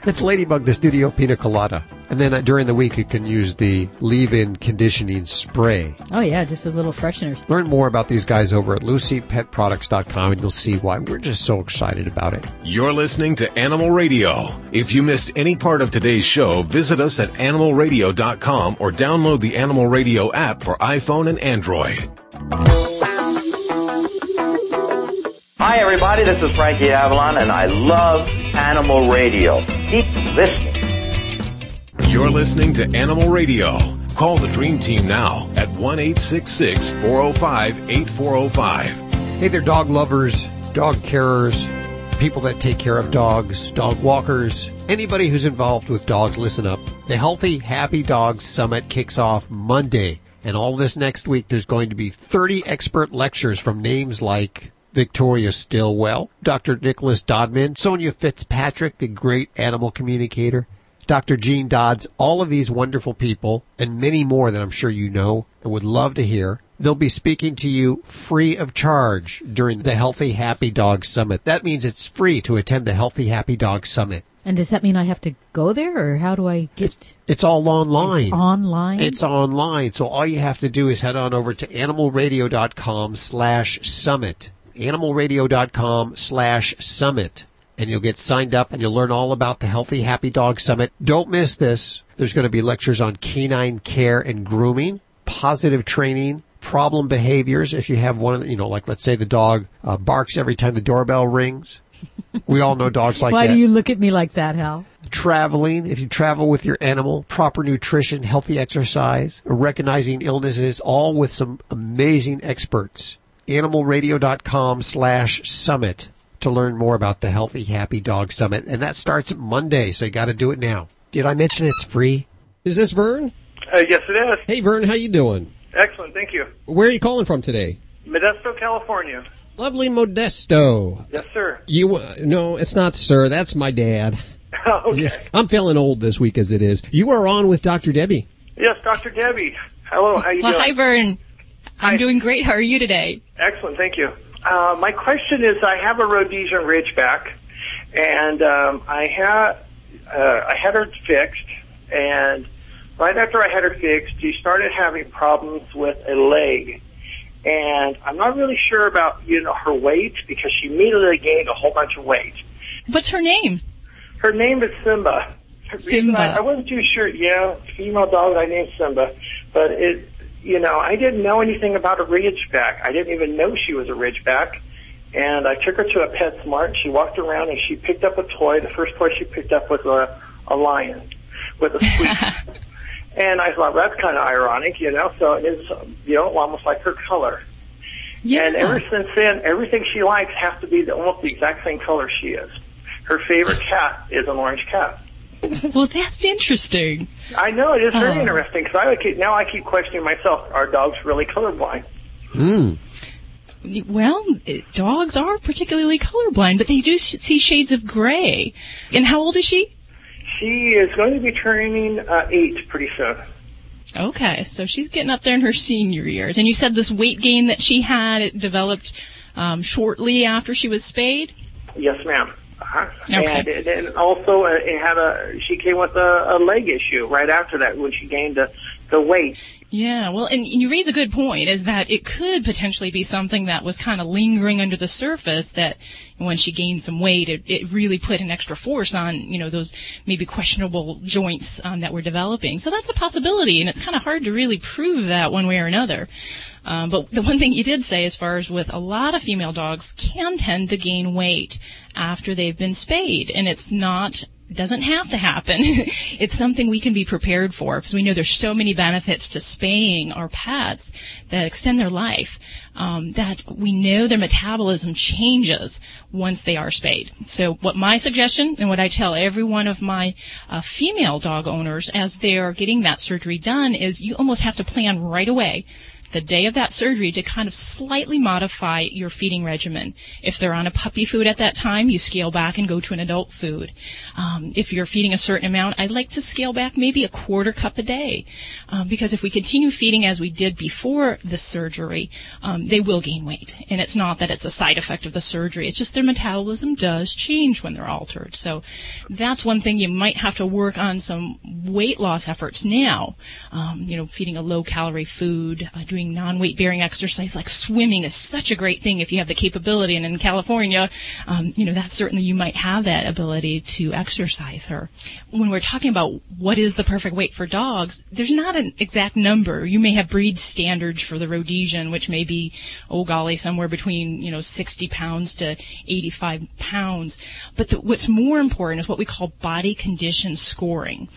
It's Ladybug, the studio pina colada. And then uh, during the week, you can use the leave-in conditioning spray. oh yeah, just a little freshener. Learn more about these guys over at lucypetproducts.com and you'll see why we're just so excited about it. You're listening to Animal Radio. If you missed any part of today's show, visit us at animalradio.com or download the Animal Radio app for iPhone and Android. Hi, everybody. This is Frankie Avalon, and I love Animal Radio. Keep listening. You're listening to Animal Radio. Call the Dream Team now at 1 405 8405. Hey there, dog lovers, dog carers, people that take care of dogs, dog walkers, anybody who's involved with dogs, listen up. The Healthy Happy Dogs Summit kicks off Monday. And all this next week, there's going to be 30 expert lectures from names like Victoria Stillwell, Dr. Nicholas Dodman, Sonya Fitzpatrick, the great animal communicator, Dr. Jean Dodds, all of these wonderful people, and many more that I'm sure you know and would love to hear. They'll be speaking to you free of charge during the Healthy Happy Dog Summit. That means it's free to attend the Healthy Happy Dog Summit. And does that mean I have to go there, or how do I get It's all online. online? It's online. So all you have to do is head on over to animalradio.com slash summit. Animalradio.com slash summit. And you'll get signed up and you'll learn all about the Healthy Happy Dog Summit. Don't miss this. There's going to be lectures on canine care and grooming, positive training, problem behaviors. If you have one of the, you know, like let's say the dog uh, barks every time the doorbell rings. We all know dogs like Why that Why do you look at me like that, Hal? traveling, if you travel with your animal, proper nutrition, healthy exercise, recognizing illnesses, all with some amazing experts. Animalradio.com slash summit to learn more about the Healthy Happy Dog Summit. And that starts Monday, so you gotta do it now. Did I mention it's free? Is this Vern? Uh, yes, it is. Hey, Vern, how you doing? Excellent, thank you. Where are you calling from today? Modesto, California. Lovely Modesto. Yes, sir. You uh, no, it's not, sir. That's my dad. [LAUGHS] okay. Yes, I'm feeling old this week as it is. You are on with Dr. Debbie. Yes, Dr. Debbie. Hello, how you well, doing? hi, Vern. I'm doing great. How are you today? Excellent, thank you. Uh, my question is, I have a Rhodesian Ridgeback, and um, I had uh, I had her fixed, and right after I had her fixed, she started having problems with a leg, and I'm not really sure about you know her weight because she immediately gained a whole bunch of weight. What's her name? Her name is Simba. Simba. I, I wasn't too sure. Yeah, female dog. I named Simba, but it, you know, I didn't know anything about a Ridgeback. I didn't even know she was a Ridgeback. And I took her to a PetSmart. She walked around and she picked up a toy. The first toy she picked up was a, a lion with a squeak. [LAUGHS] and I thought that's kind of ironic, you know. So it is, you know, almost like her color. Yeah. And ever since then, everything she likes has to be the, almost the exact same color she is. Her favorite cat is an orange cat. [LAUGHS] Well, that's interesting. I know it is very Oh. interesting because I keep, now I keep questioning myself: Are dogs really colorblind? Hmm. Well, eh, dogs are particularly colorblind, but they do sh- see shades of gray. And how old is she? She is going to be turning uh, eight pretty soon. Okay, so she's getting up there in her senior years. And you said this weight gain that she had it developed um, shortly after she was spayed. Yes, ma'am. And, and also, uh, it had a she came with a, a leg issue right after that when she gained the the weight. Yeah, well, and you raise a good point is that it could potentially be something that was kind of lingering under the surface that when she gained some weight, it, it really put an extra force on, you know, those maybe questionable joints um, that were developing. So that's a possibility, and it's kind of hard to really prove that one way or another. Um, but the one thing you did say, as far as with a lot of female dogs, can tend to gain weight after they've been spayed, and it's not doesn't have to happen. [LAUGHS] it's something we can be prepared for because we know there's so many benefits to spaying our pets that extend their life. Um, that we know their metabolism changes once they are spayed. So, what my suggestion and what I tell every one of my uh, female dog owners as they are getting that surgery done is you almost have to plan right away the day of that surgery to kind of slightly modify your feeding regimen. If they're on a puppy food at that time, you scale back and go to an adult food. Um, if you're feeding a certain amount, I'd like to scale back maybe a quarter cup a day. Um, because if we continue feeding as we did before the surgery, um, they will gain weight. And it's not that it's a side effect of the surgery. It's just their metabolism does change when they're altered. So that's one thing you might have to work on some weight loss efforts now. Um, you know, feeding a low calorie food, uh, doing doing non-weight bearing exercise like swimming is such a great thing if you have the capability. And in California, um, you know, that's certainly you might have that ability to exercise her. When we're talking about what is the perfect weight for dogs, there's not an exact number. You may have breed standards for the Rhodesian, which may be, oh golly, somewhere between, you know, 60 pounds to 85 pounds. But the, what's more important is what we call body condition scoring.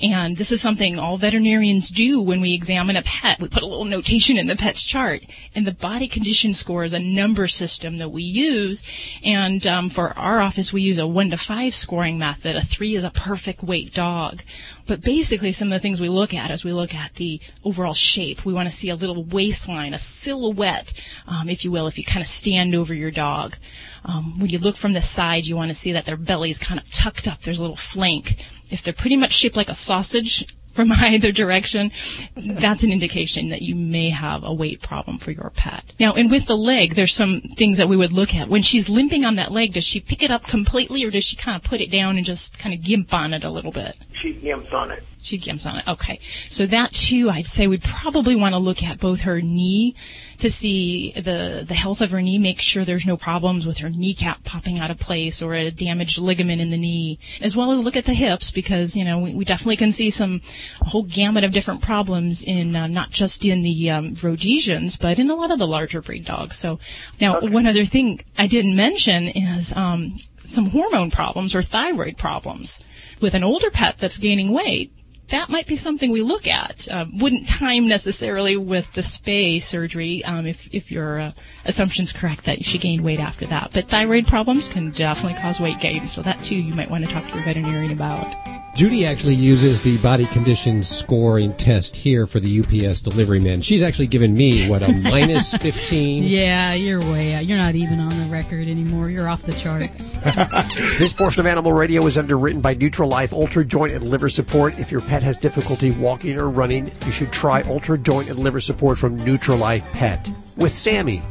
And this is something all veterinarians do when we examine a pet. We put a little notation in the pet's chart. And the body condition score is a number system that we use. And um, for our office, we use a one to five scoring method. A three is a perfect weight dog. But basically, some of the things we look at is we look at the overall shape. We want to see a little waistline, a silhouette, um, if you will, if you kind of stand over your dog. Um, when you look from the side, you want to see that their belly's kind of tucked up. There's a little flank if they're pretty much shaped like a sausage from [LAUGHS] either direction, that's an indication that you may have a weight problem for your pet. Now, and with the leg, there's some things that we would look at. When she's limping on that leg, does she pick it up completely or does she kind of put it down and just kind of gimp on it a little bit? She gimps on it. She gimps on it. Okay. So that too, I'd say we'd probably want to look at both her knee to see the, the health of her knee, make sure there's no problems with her kneecap popping out of place or a damaged ligament in the knee, as well as look at the hips because, you know, we, we definitely can see some, a whole gamut of different problems in, uh, not just in the, um, Rhodesians, but in a lot of the larger breed dogs. So now okay. one other thing I didn't mention is, um, some hormone problems or thyroid problems. With an older pet that's gaining weight, that might be something we look at. Uh, wouldn't time necessarily with the spay surgery um, if, if your uh, assumption's correct that she gained weight after that. But thyroid problems can definitely cause weight gain, so that too you might want to talk to your veterinarian about. Judy actually uses the body condition scoring test here for the UPS delivery man. She's actually given me what a [LAUGHS] minus 15. Yeah, you're way out. You're not even on the record anymore. You're off the charts. [LAUGHS] this portion of Animal Radio is underwritten by Nutralife Ultra Joint and Liver Support. If your pet has difficulty walking or running, you should try Ultra Joint and Liver Support from Nutralife Pet with SAM-e.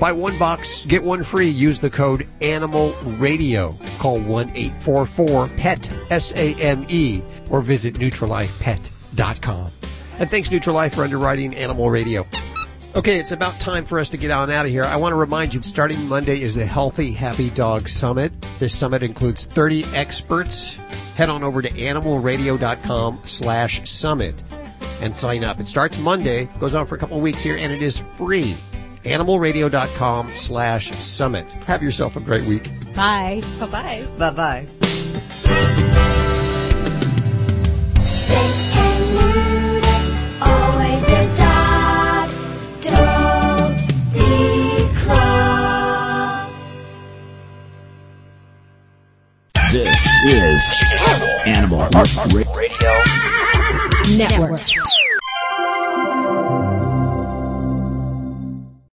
Buy one box, get one free. Use the code Animal Radio. Call 1-844-PET, S-A-M-E, or visit NutralifePet.com. And thanks Nutralife for underwriting Animal Radio. Okay, it's about time for us to get on out of here. I want to remind you, starting Monday is the Healthy Happy Dog Summit. This summit includes 30 experts. Head on over to animalradio.com slash summit and sign up. It starts Monday, goes on for a couple weeks here, and it is free animalradio.com slash summit. Have yourself a great week. Bye. Bye-bye. Bye-bye. This is Animal Radio Network.